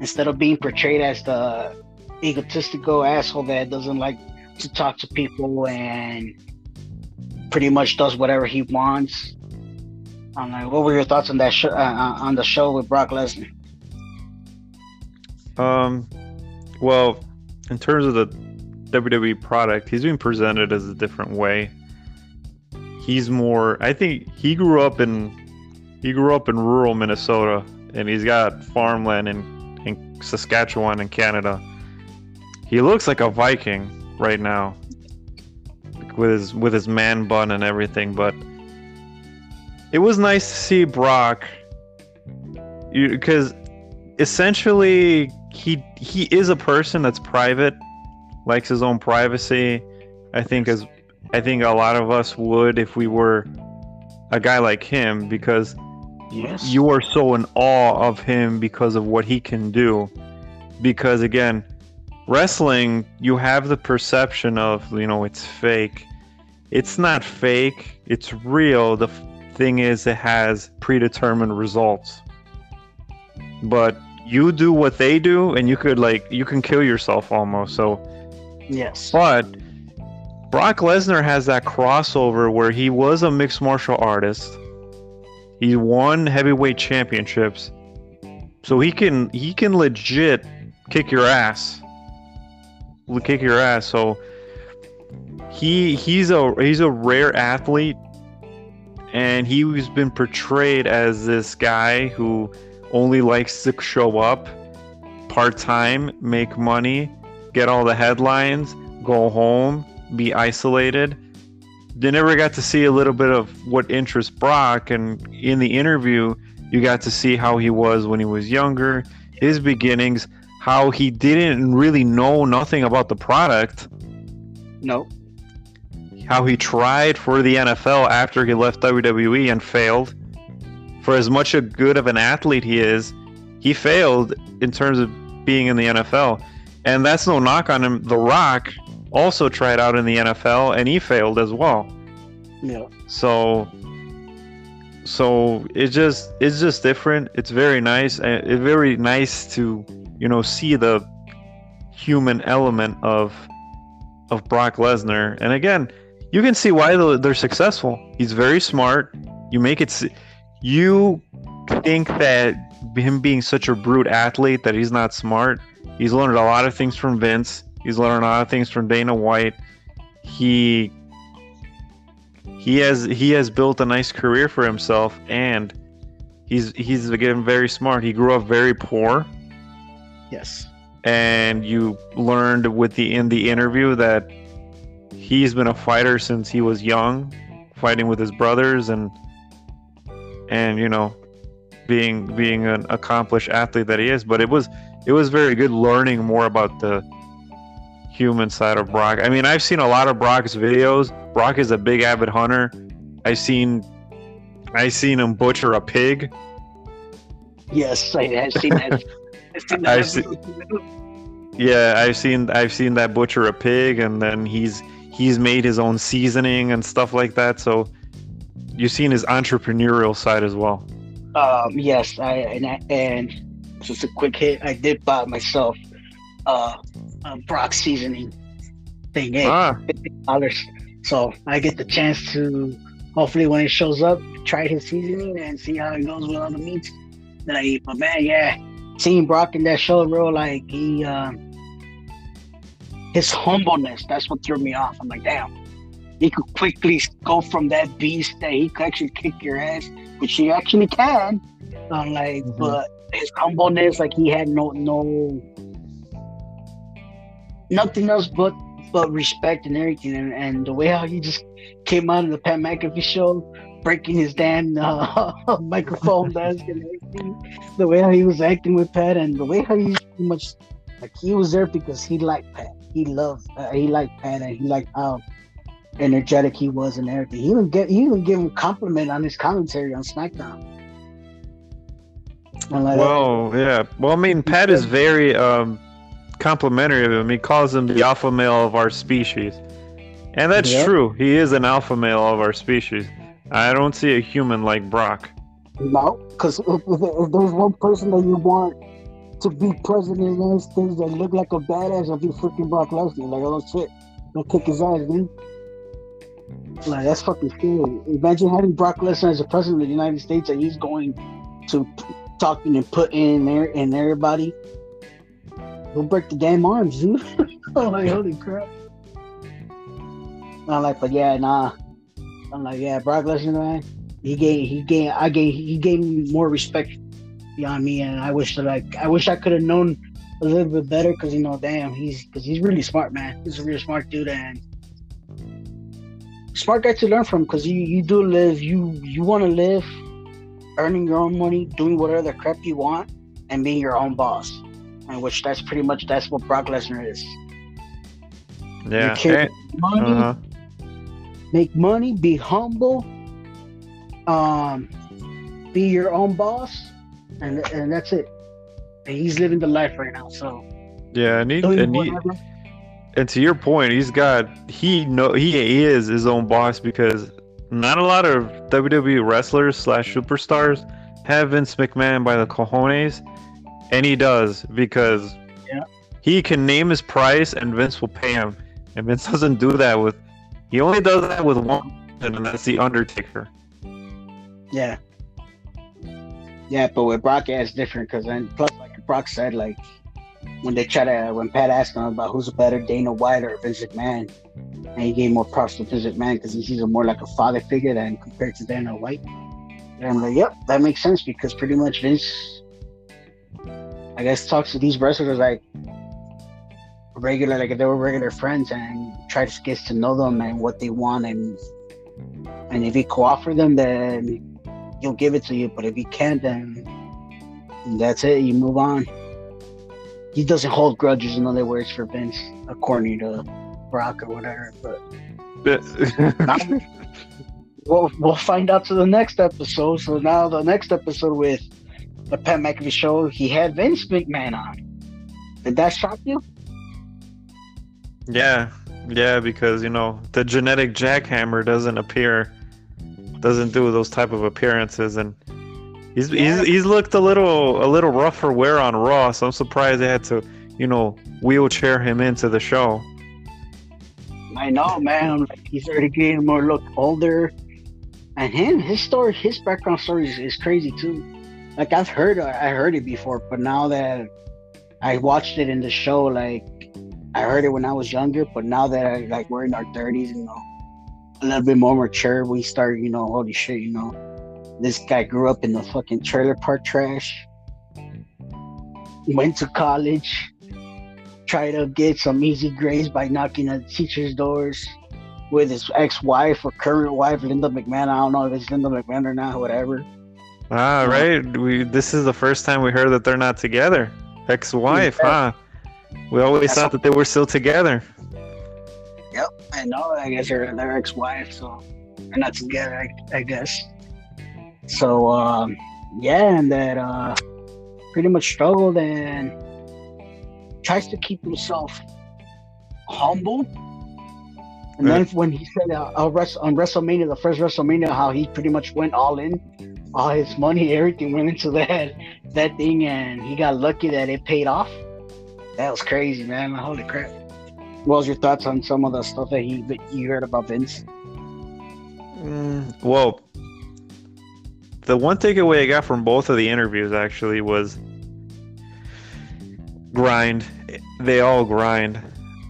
instead of being portrayed as the egotistical asshole that doesn't like to talk to people and pretty much does whatever he wants. Um, what were your thoughts on that show, uh, uh, on the show with Brock Lesnar? Um, well, in terms of the WWE product, he's being presented as a different way. He's more. I think he grew up in he grew up in rural Minnesota, and he's got farmland in in Saskatchewan in Canada. He looks like a Viking right now, with his with his man bun and everything. But it was nice to see Brock, because essentially he he is a person that's private, likes his own privacy. I think as I think a lot of us would if we were a guy like him because yes. you are so in awe of him because of what he can do. Because again, wrestling, you have the perception of, you know, it's fake. It's not fake, it's real. The thing is, it has predetermined results. But you do what they do, and you could, like, you can kill yourself almost. So, yes. But Brock Lesnar has that crossover where he was a mixed martial artist. He won heavyweight championships. So he can he can legit kick your ass kick your ass. So he he's a he's a rare athlete, and he's been portrayed as this guy who only likes to show up part time, make money, get all the headlines, go home, be isolated. They never got to see a little bit of what interests Brock, and in the interview, you got to see how he was when he was younger, his beginnings, how he didn't really know nothing about the product. No. How he tried for the NFL after he left WWE and failed. For as much a good of an athlete he is, he failed in terms of being in the NFL. And that's no knock on him. The Rock also tried out in the NFL and he failed as well. Yeah. So so it just it's just different. It's very nice and it's very nice to you know, see the human element of of Brock Lesnar. And again, you can see why they're successful. He's very smart. You make it. You think that him being such a brute athlete that he's not smart. He's learned a lot of things from Vince. He's learned a lot of things from Dana White. He he has he has built a nice career for himself, and he's he's again very smart. He grew up very poor Yes. And you learned with the in the interview that he's been a fighter since he was young, fighting with his brothers and and you know being being an accomplished athlete that he is. But it was it was very good learning more about the human side of Brock. I mean, I've seen a lot of Brock's videos. Brock is a big avid hunter. I've seen I seen him butcher a pig. Yes, I have seen that. I've seen, yeah, I've seen I've seen that butcher a pig, and then he's he's made his own seasoning and stuff like that. So you've seen his entrepreneurial side as well. Um, yes, I and, I, and just a quick hit. I did buy myself uh, a Brock seasoning thing. Hey, ah. dollars. So I get the chance to hopefully when it shows up, try his seasoning and see how it goes with all the meats that I eat. But man, yeah, seeing Brock in that show, bro, like he uh, his humbleness. That's what threw me off. I'm like, damn, he could quickly go from that beast that he could actually kick your ass, which he actually can. I'm like, Mhm. but his humbleness, like he had no no nothing else but but respect and everything, and, and the way how he just came out of the Pat McAfee show, breaking his damn uh, microphone desk and everything. The way how he was acting with Pat, and the way how he pretty much like he was there because he liked Pat. He loved, uh, he liked Pat, and he liked how energetic he was and everything. He even get, he even gave him a compliment on his commentary on SmackDown. Like, Well, yeah. Well, I mean, Pat is very um, complimentary of him. He calls him the alpha male of our species, and that's Yeah. true. He is an alpha male of our species. I don't see a human like Brock. No, because if, if, if there's one person that you want to be president of the United States that look like a badass, it'll be freaking Brock Lesnar. Like, oh shit, go kick his ass, dude. Like, that's fucking scary. Imagine having Brock Lesnar as the president of the United States and he's going to talking and put in there and everybody. He'll break the damn arms, dude. I'm oh, like, holy crap. I'm like, but yeah, nah. I'm like, yeah, Brock Lesnar, man he gave he gave I gave he gave me more respect beyond me, and I wish that like I wish I could have known a little bit better because you know, damn, he's because he's really smart, man. He's a real smart dude and smart guy to learn from because you you do live you you want to live earning your own money, doing whatever the crap you want, and being your own boss, and which that's pretty much that's what Brock Lesnar is. Yeah. You care and- money, uh-huh. make money, be humble, um, be your own boss, and and that's it. And he's living the life right now. So Yeah, and he, and he, and to your point, he's got he know he, he is his own boss because not a lot of WWE wrestlers slash superstars have Vince McMahon by the cojones, and he does because Yeah. he can name his price and Vince will pay him, and Vince doesn't do that with. He only does that with one, person, and that's the Undertaker. yeah, yeah. But with Brock, yeah, it's different because then plus, like Brock said, like when they try to when Pat asked him about who's better, Dana White or Vince McMahon, and he gave more props to Vince McMahon because he sees him more like a father figure than compared to Dana White. And I'm like, yep, that makes sense because pretty much Vince, I guess, talks to these wrestlers like regular, like if they were regular friends, and tries to get to know them and what they want, and and if he co-offer them, then he'll give it to you. But if he can't, then that's it. You move on. He doesn't hold grudges, in other words, for Vince, according to Brock or whatever. But we'll we'll find out to the next episode. So now the next episode with the Pat McAfee show, he had Vince McMahon on. Did that shock you? Yeah, yeah, because you know the genetic jackhammer doesn't appear, doesn't do those type of appearances, and he's Yeah. he's, he's looked a little a little rough for wear on Raw. So I'm surprised they had to, you know, wheelchair him into the show. I know, man. I'm like, he's already getting more look older, and him, his story, his background story is, is crazy too. Like I've heard, I heard it before, but now that I watched it in the show, like I heard it when I was younger, but now that I, like we're in our thirties, you know, a little bit more mature, we start, you know, holy shit, you know, this guy grew up in the fucking trailer park trash, went to college, tried to get some easy grades by knocking at teachers' doors with his ex-wife or current wife, Linda McMahon. I don't know if it's Linda McMahon or not, whatever. Ah, right. We this is the first time we heard that they're not together. Ex-wife, Yeah. huh? We always thought that they were still together. Yep, I know. I guess they're their ex-wife, so they're not together. I, I guess. So um, yeah, and that uh, pretty much struggled and tries to keep himself humble. And then when he said uh, uh, on WrestleMania, the first WrestleMania, how he pretty much went all in, all his money, everything went into that that thing, and he got lucky that it paid off. That was crazy, man! Holy crap! What was your thoughts on some of the stuff that he that you heard about Vince? Mm, well, the one takeaway I got from both of the interviews actually was grind. They all grind.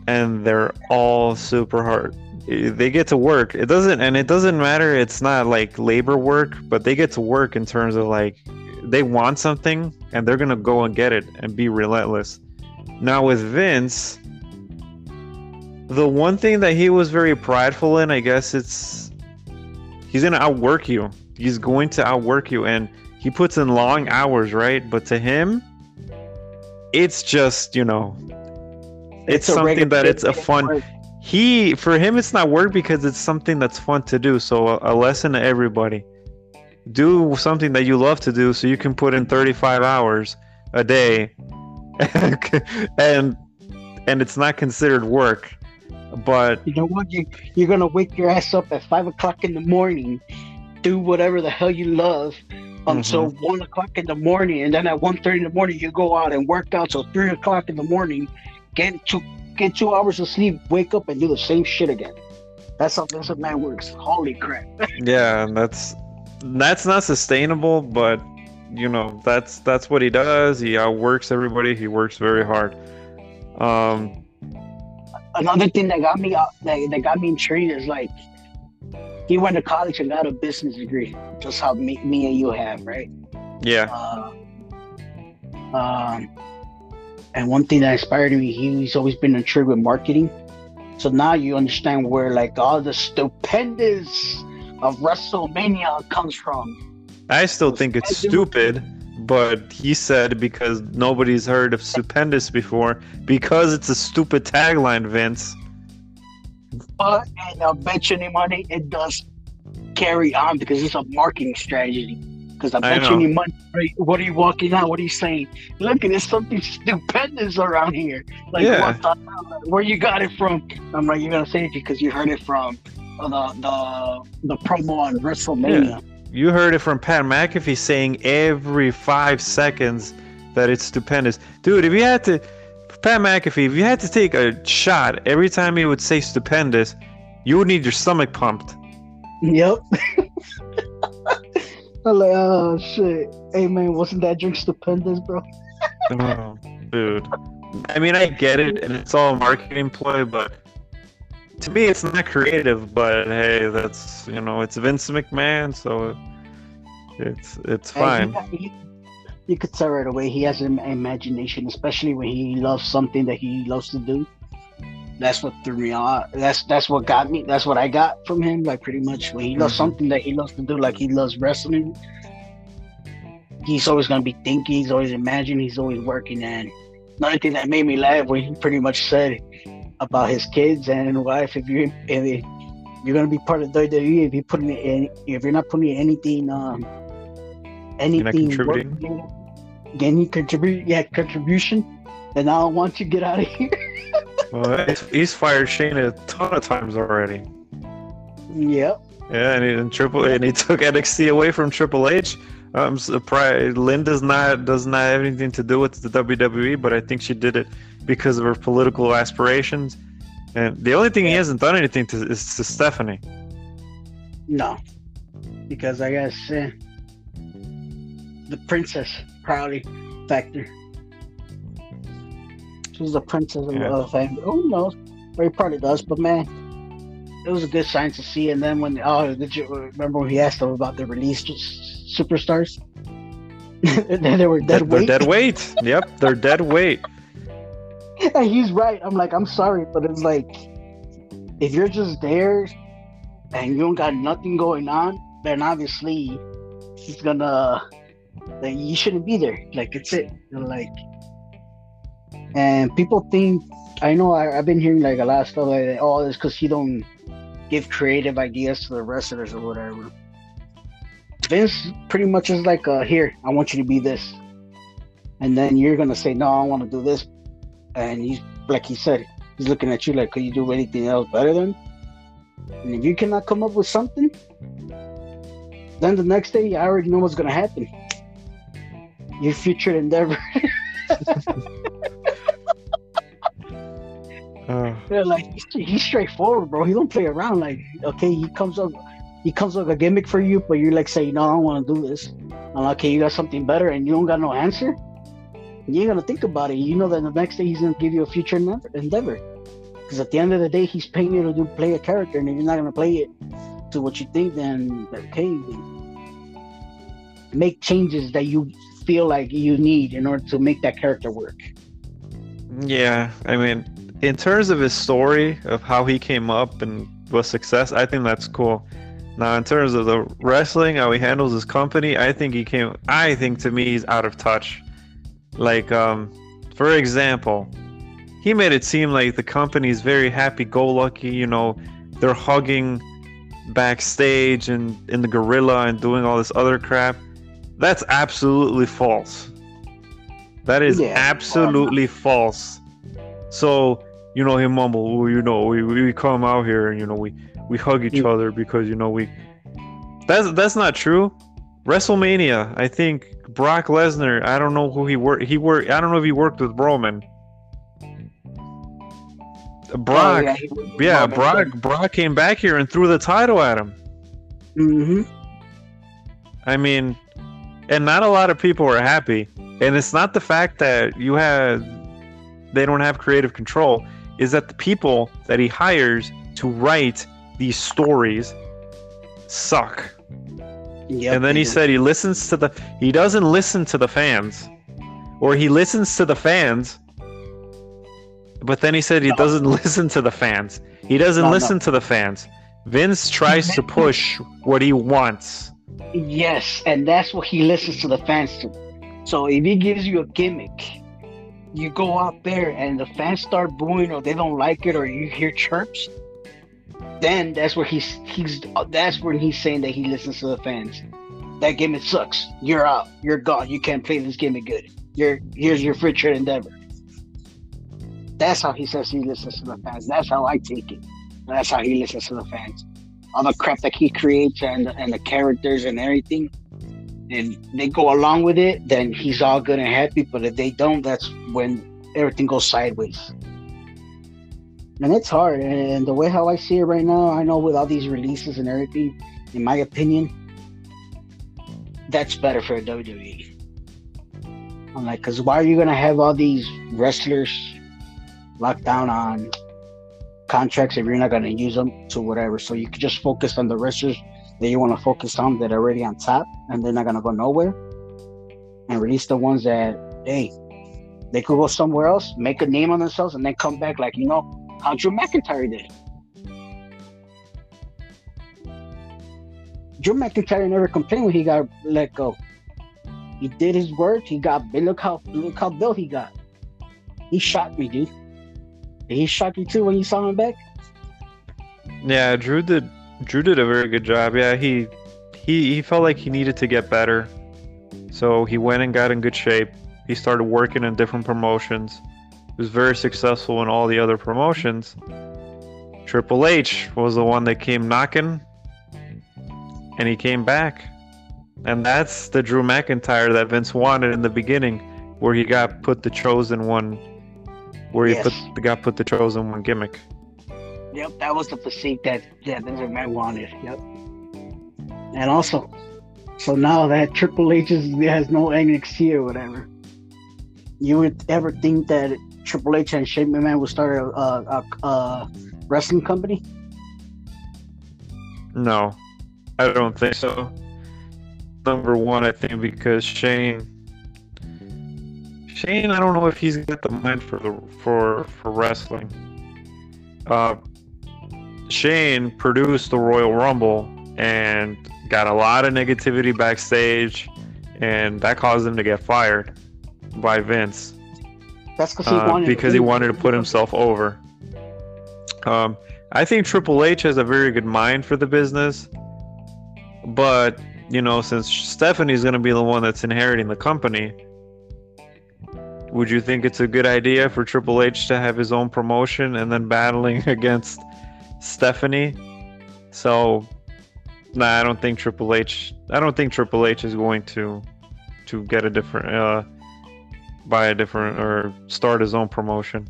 and they're all super hard. They get to work. It doesn't, and it doesn't matter. It's not like labor work, but they get to work in terms of like they want something and they're gonna go and get it and be relentless. Now with Vince, the one thing that he was very prideful in, I guess it's he's gonna outwork you. He's going to outwork you, and he puts in long hours, right? But to him, it's just you know, it's, a something that it's a fun. work. He for him, it's not work because it's something that's fun to do. So a, a lesson to everybody: do something that you love to do, so you can put in 35 hours a day, and and it's not considered work. But You know what? You you're gonna wake your ass up at five o'clock in the morning, do whatever the hell you love until Mm-hmm. one o'clock in the morning, and then at one thirty in the morning you go out and work out till three o'clock in the morning, get two get two hours of sleep, wake up and do the same shit again. That's how that's how man works. Holy crap! yeah, and that's that's not sustainable. But you know, that's that's what he does. He outworks everybody. He works very hard. Um, Another thing that got me out that, that got me intrigued is like he went to college and got a business degree, just how me, me and you have, right? yeah, Uh, um, and one thing that inspired me, he's always been intrigued with marketing. So now you understand where like all the stupendous of WrestleMania comes from. I still think it's stupid. But he said because nobody's heard of stupendous before, because it's a stupid tagline, Vince. But and I'll bet you any money it does carry on because it's a marketing strategy. Because I I bet you any money, right, what are you walking out? What are you saying? Look, there's something stupendous around here. Like, Yeah. what the where you got it from? I'm like, you're gonna say it because you heard it from the the the promo on WrestleMania. You heard it from Pat McAfee saying every five seconds that it's stupendous. Dude, if you had to, Pat McAfee, if you had to take a shot every time he would say stupendous, you would need your stomach pumped. Yep. I'm like, oh shit. Hey man, wasn't that drink stupendous, bro? Oh, dude. I mean, I get it, and it's all a marketing ploy, but to me, it's not creative. But hey, that's you know, it's Vince McMahon, so it's it's fine. he- he- you could tell right away he has an imagination, especially when he loves something that he loves to do. That's what threw me off. That's that's what got me. That's what I got from him. Like pretty much when he loves Mhm. something that he loves to do, like he loves wrestling. He's always gonna be thinking. He's always imagining. He's always working. And another thing that made me laugh when he pretty much said about his kids and wife. If you if you're gonna be part of WWE, if you're putting it in, if you're not putting anything, um, anything contributing? working, any contribute, yeah, contribution, then I don't want you to get out of here. Well, he's- fired Shane a ton of times already. yep. Yeah, and he, and Triple and he took NXT away from Triple H. I'm surprised. Lynn does not does not have anything to do with the WWE, but I think she did it because of her political aspirations. And the only thing he hasn't done anything to is to Stephanie. No, because I guess uh, the princess Crowley factor. She's the princess of Yeah. the family. Who knows? Or he probably does, but man, it was a good sign to see. And then when oh, did you remember when he asked them about the released s- superstars? and then they were dead They're weight. dead weight. Yep, they're dead weight. and he's right. I'm like, I'm sorry, but it's like, if you're just there and you don't got nothing going on, then obviously he's gonna, like, you shouldn't be there. Like, it's it. Like, and people think, I know I, I've been hearing like a lot of stuff like, oh, it's because he don't give creative ideas to the wrestlers or whatever. Vince pretty much is like, uh, here, I want you to be this. And then you're gonna say, no, I want to do this and he's like he said, he's looking at you like, could you do anything else better than? And if you cannot come up with something, then the next day I already know what's gonna happen. Your future endeavor. Uh, They're like he's, he's straightforward, bro. He don't play around. Like, okay, he comes up, he comes up a gimmick for you, but you're like, say, no, I don't want to do this. I'm like, okay, you got something better, and you don't got no answer. You ain't gonna think about it. You know that the next day he's gonna give you a future endeavor. Because at the end of the day, he's paying you to do play a character, and if you're not gonna play it to what you think, then okay, make changes that you feel like you need in order to make that character work. Yeah, I mean, in terms of his story of how he came up and was success, I think that's cool. Now, in terms of the wrestling, how he handles his company, I think he came. I think to me, he's out of touch. Like, um, for example, he made it seem like the company is very happy-go-lucky. You know, they're hugging backstage and in the gorilla and doing all this other crap. That's absolutely false. That is yeah. absolutely false. So, you know, he mumble, you know, we, we come out here and, you know, we, we hug each mm. other because, you know, we. That's, that's not true. WrestleMania, I think Brock Lesnar, I don't know who he worked. He worked, I don't know if he worked with Roman. Brock, oh, yeah, yeah Brock, Brock came back here and threw the title at him. Mm-hmm. I mean, and not a lot of people are happy. And it's not the fact that you have they don't have creative control, is that the people that he hires to write these stories suck. Yep, and then he said he listens to the he doesn't listen to the fans. Or he listens to the fans, but then he said he no. doesn't listen to the fans. He doesn't no, listen no. to the fans. Vince tries to push what he wants. Yes, and that's what he listens to the fans to. So if he gives you a gimmick, you go out there and the fans start booing or they don't like it or you hear chirps, then that's where he's he's that's when he's saying that he listens to the fans. That gimmick sucks. You're out. You're gone. You can't play this gimmick good. You're here's your future endeavor. That's how he says he listens to the fans. That's how I take it. That's how he listens to the fans all the crap that he creates and and the characters and everything, and they go along with it, then he's all good and happy. But if they don't, that's when everything goes sideways. And it's hard. And the way how I see it right now, I know with all these releases and everything, in my opinion, that's better for WWE. I'm like, because why are you gonna have all these wrestlers locked down on contracts if you're not going to use them to whatever. So you could just focus on the wrestlers that you want to focus on that are already on top and they're not going to go nowhere. And release the ones that, hey, they could go somewhere else, make a name on themselves, and then come back like, you know, how Drew McIntyre did. Drew McIntyre never complained when he got let go. He did his work. He got look how look how built he got. He shot me, dude. Did he shock you too when you saw him back? Yeah, Drew did. Drew did a very good job. Yeah, he he he felt like he needed to get better, so he went and got in good shape. He started working in different promotions. He was very successful in all the other promotions. Triple H was the one that came knocking, and he came back. And that's the Drew McIntyre that Vince wanted in the beginning, where he got put the chosen one where yes. put the guy put the chosen one gimmick. Yep, that was the physique that yeah, Vince McMahon wanted. Yep, and also, so now that Triple H is, has no NXT or whatever, you would ever think that Triple H and Shane McMahon would start a, a, a, a wrestling company? No, I don't think so. Number one, I think because Shane Shane, I don't know if he's got the mind for the for for wrestling. Uh, Shane produced the Royal Rumble and got a lot of negativity backstage, and that caused him to get fired by Vince. That's because he uh, because he wanted to put himself over. Um, I think Triple H has a very good mind for the business, but you know, since Stephanie's going to be the one that's inheriting the company, would you think it's a good idea for Triple H to have his own promotion and then battling against Stephanie? So, nah, I don't think Triple H. I don't think Triple H is going to to get a different, uh, buy a different or start his own promotion.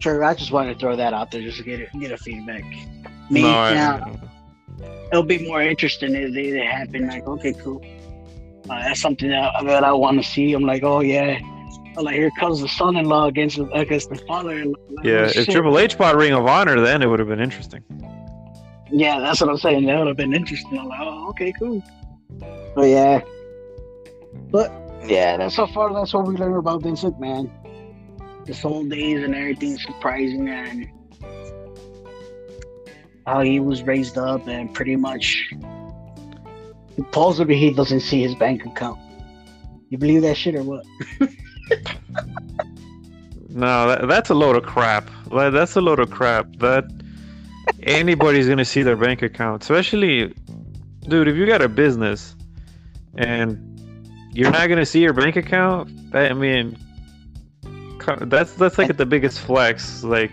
Sure, I just wanted to throw that out there just to get it, get a feedback. Me no, now, it'll be more interesting if they happen. Like, okay, cool uh, that's something that, that I want to see. I'm like, oh yeah, like here comes the son-in-law against against the father-in-law. Like, Yeah, oh, if shit. Triple H bought Ring of Honor, then it would have been interesting. Yeah, that's what I'm saying. That would have been interesting. I'm like, oh, okay, cool. But yeah, but yeah, that's so far. That's what we learned about Vince McMahon. His whole days and everything surprising and how he was raised up and pretty much supposedly he doesn't see his bank account. You believe that shit or what? No, that, that's a load of crap. Like, That's a load of crap. That anybody's gonna see their bank account, especially, dude. If you got a business and you're not gonna see your bank account, that, I mean, that's that's like the biggest flex. Like,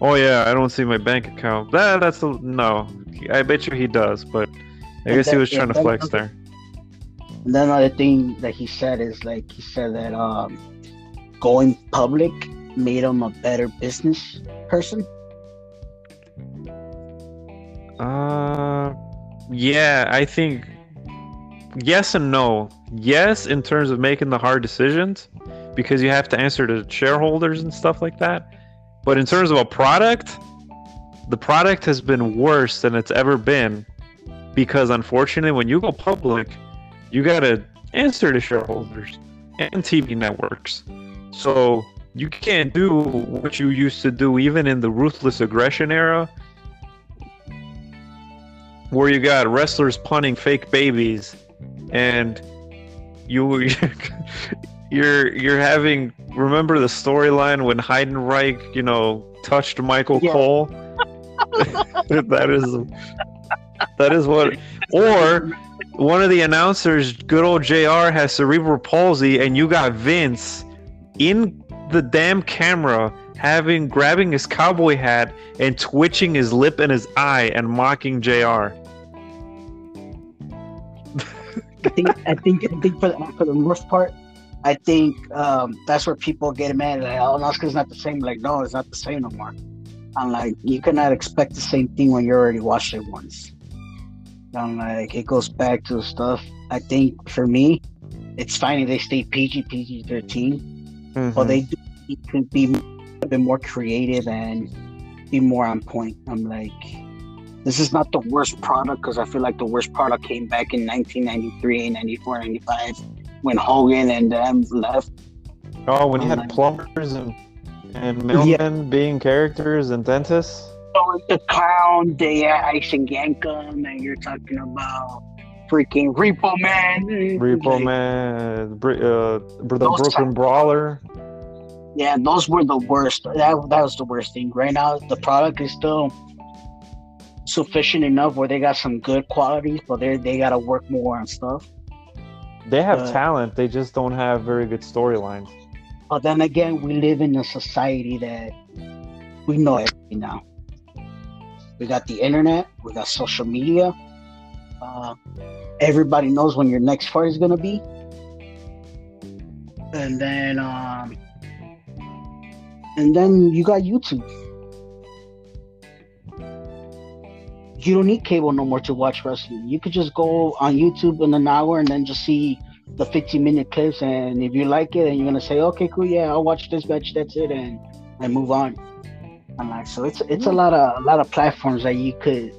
oh yeah, I don't see my bank account. That that's a, no. I bet you he does, but I guess he was trying to flex there. And then another thing that he said is like he said that um, going public made him a better business person. Uh, yeah, I think yes and no. Yes, in terms of making the hard decisions, because you have to answer to shareholders and stuff like that. But in terms of a product, the product has been worse than it's ever been, because unfortunately, when you go public, you gotta answer to shareholders and TV networks. So you can't do what you used to do even in the ruthless aggression era where you got wrestlers punting fake babies and you you're you're having remember the storyline when Heidenreich, you know, touched Michael Yeah. Cole? that is that is what or one of the announcers, good old JR, has cerebral palsy, and you got Vince in the damn camera having grabbing his cowboy hat and twitching his lip and his eye and mocking JR. I think I think I think for the, for the most part, I think um, that's where people get mad. Like, oh, Oscar's not the same. Like, no, it's not the same no more. I'm like, you cannot expect the same thing when you already watched it once. I'm like, it goes back to the stuff. I think for me, it's if they stay PG PG 13, but they mm-hmm. do need to be a bit more creative and be more on point. I'm like, this is not the worst product because I feel like the worst product came back in 1993, 94, 95 when Hogan and them left. Oh, when you Oh had my- plumbers and and mailmen being characters and dentists. So the clown, they Isaac Yankem, and you're talking about freaking Repo Man. Repo Like, Man, Br- uh, the Those Brooklyn type- Brawler. Yeah, those were the worst. That that was the worst thing. Right now, the product is still sufficient enough where they got some good qualities, but they they gotta work more on stuff. They have Uh, talent. They just don't have very good storylines. But then again, we live in a society that we know everything now. We got the internet, we got social media. Uh, everybody knows when your next fight is gonna be. And then, um, and then you got YouTube. You don't need cable no more to watch wrestling. You could just go on YouTube in an hour and then just see the 15 minute clips and if you like it and you're gonna say okay cool yeah i'll watch this match that's it and and move on i'm like so it's it's a lot of a lot of platforms that you could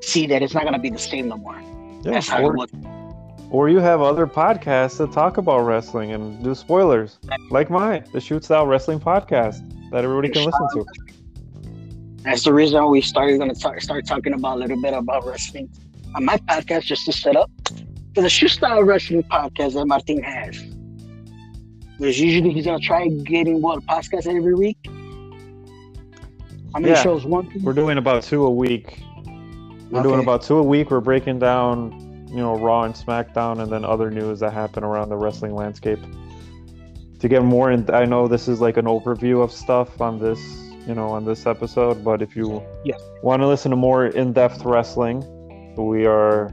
see that it's not gonna be the same no more it or, or you have other podcasts that talk about wrestling and do spoilers, like mine, the Shoot Style Wrestling Podcast that everybody can listen to. that's the reason we started gonna talk, start talking about a little bit about wrestling on my podcast just to set up for the Shoot style wrestling podcast that martin has there's usually he's gonna try getting what podcast every week how many Yeah. shows one We're doing about two a week. We're doing about two a week. We're breaking down, you know, Raw and SmackDown, and then other news that happen around the wrestling landscape. To get more in, I know this is like an overview of stuff on this, you know, on this episode. But if you Yes. want to listen to more in-depth wrestling, we are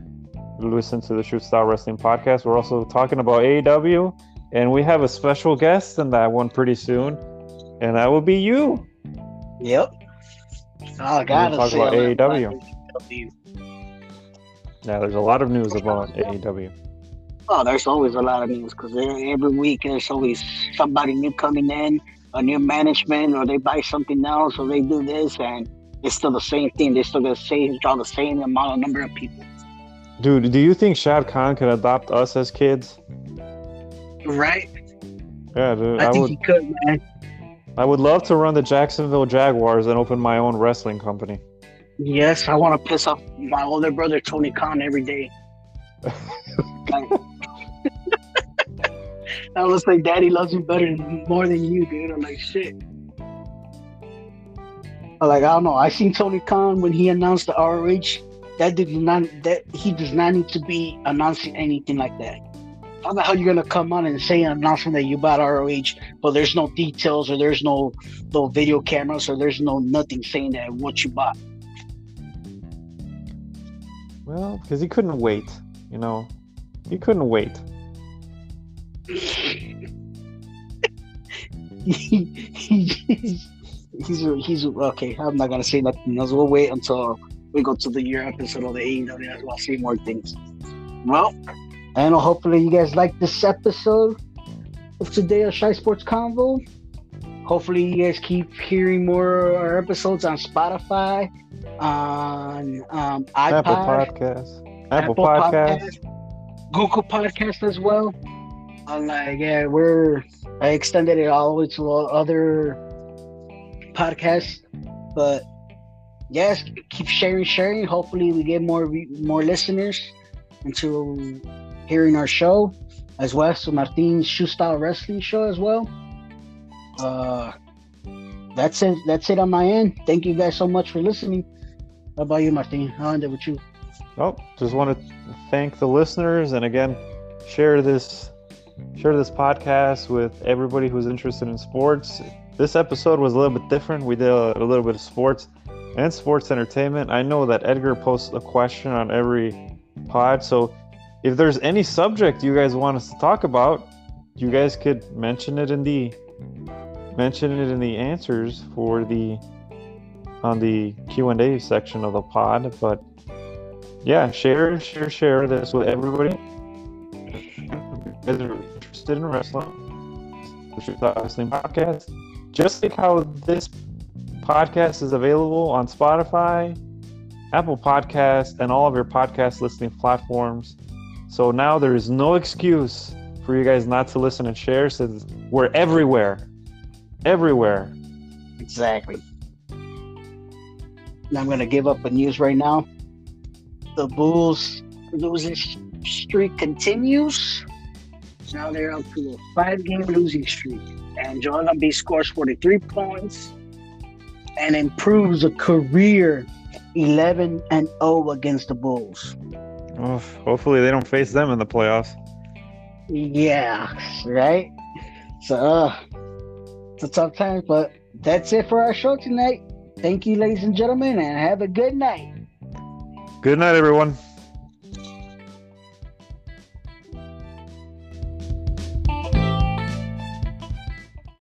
listen to the Shoot Style Wrestling podcast. We're also talking about AEW, and we have a special guest in that one pretty soon, and that will be you. Yep. Oh, I gotta talk about a little AEW. About AEW. Yeah, there's a lot of news about AEW. Oh, there's always a lot of news because every week there's always somebody new coming in, a new management, or they buy something else, or they do this, and it's still the same thing. They still gonna say draw the same amount of number of people. Dude, do you think Shad Khan could adopt us as kids? Right? Yeah, dude. I, I, think would he could, man. I would love to run the Jacksonville Jaguars and open my own wrestling company. Yes, I want to piss off my older brother Tony Khan every day. I was like, Daddy loves you better more than you, dude. I'm like, shit. I'm like, I don't know. I seen Tony Khan when he announced the ROH. That did not that he does not need to be announcing anything like that. How the hell you gonna come on and say an announcement that you bought ROH, but there's no details or there's no no video cameras or there's no nothing saying that what you bought. Well, because he couldn't wait, you know. He couldn't wait. he, he, he's he's okay. I'm not gonna say nothing else. We'll wait until we go to the year episode of the AEW well. See more things. Well, and hopefully you guys like this episode of today of Shy Sports Convo. Hopefully you guys keep hearing more of our episodes on Spotify, on um, iPod, Apple Podcasts. Apple, Podcasts. Podcast, Google Podcast as well. I'm like, yeah, we're I extended it all the way to other podcasts, but yes, keep sharing, sharing. Hopefully, we get more more listeners into hearing our show as well. So Martin's Shoot Style Wrestling show as well. Uh, that's it. That's it on my end. Thank you guys so much for listening. How about you, Martin? I'll end it with you. Oh, just want to thank the listeners and again share this share this podcast with everybody who's interested in sports. This episode was a little bit different. We did a, a little bit of sports and sports entertainment. I know that Edgar posts a question on every pod, so if there's any subject you guys want us to talk about, you guys could mention it in the mention it in the answers for the on the Q&A section of the pod, but yeah, share, share, share this with everybody. If you guys are interested in wrestling, the Shoot Wrestling Podcast. Just like how this podcast is available on Spotify, Apple Podcast, and all of your podcast listening platforms. So now there is no excuse for you guys not to listen and share since we're everywhere. Everywhere. Exactly. And I'm gonna give up the news right now. The Bulls losing streak continues. Now they're up to a five-game losing streak, and Joel Embiid scores 43 points and improves a career 11 and 0 against the Bulls. Oof, hopefully they don't face them in the playoffs. Yeah, right. So uh, it's a tough time, but that's it for our show tonight. Thank you, ladies and gentlemen, and have a good night. Good night, everyone.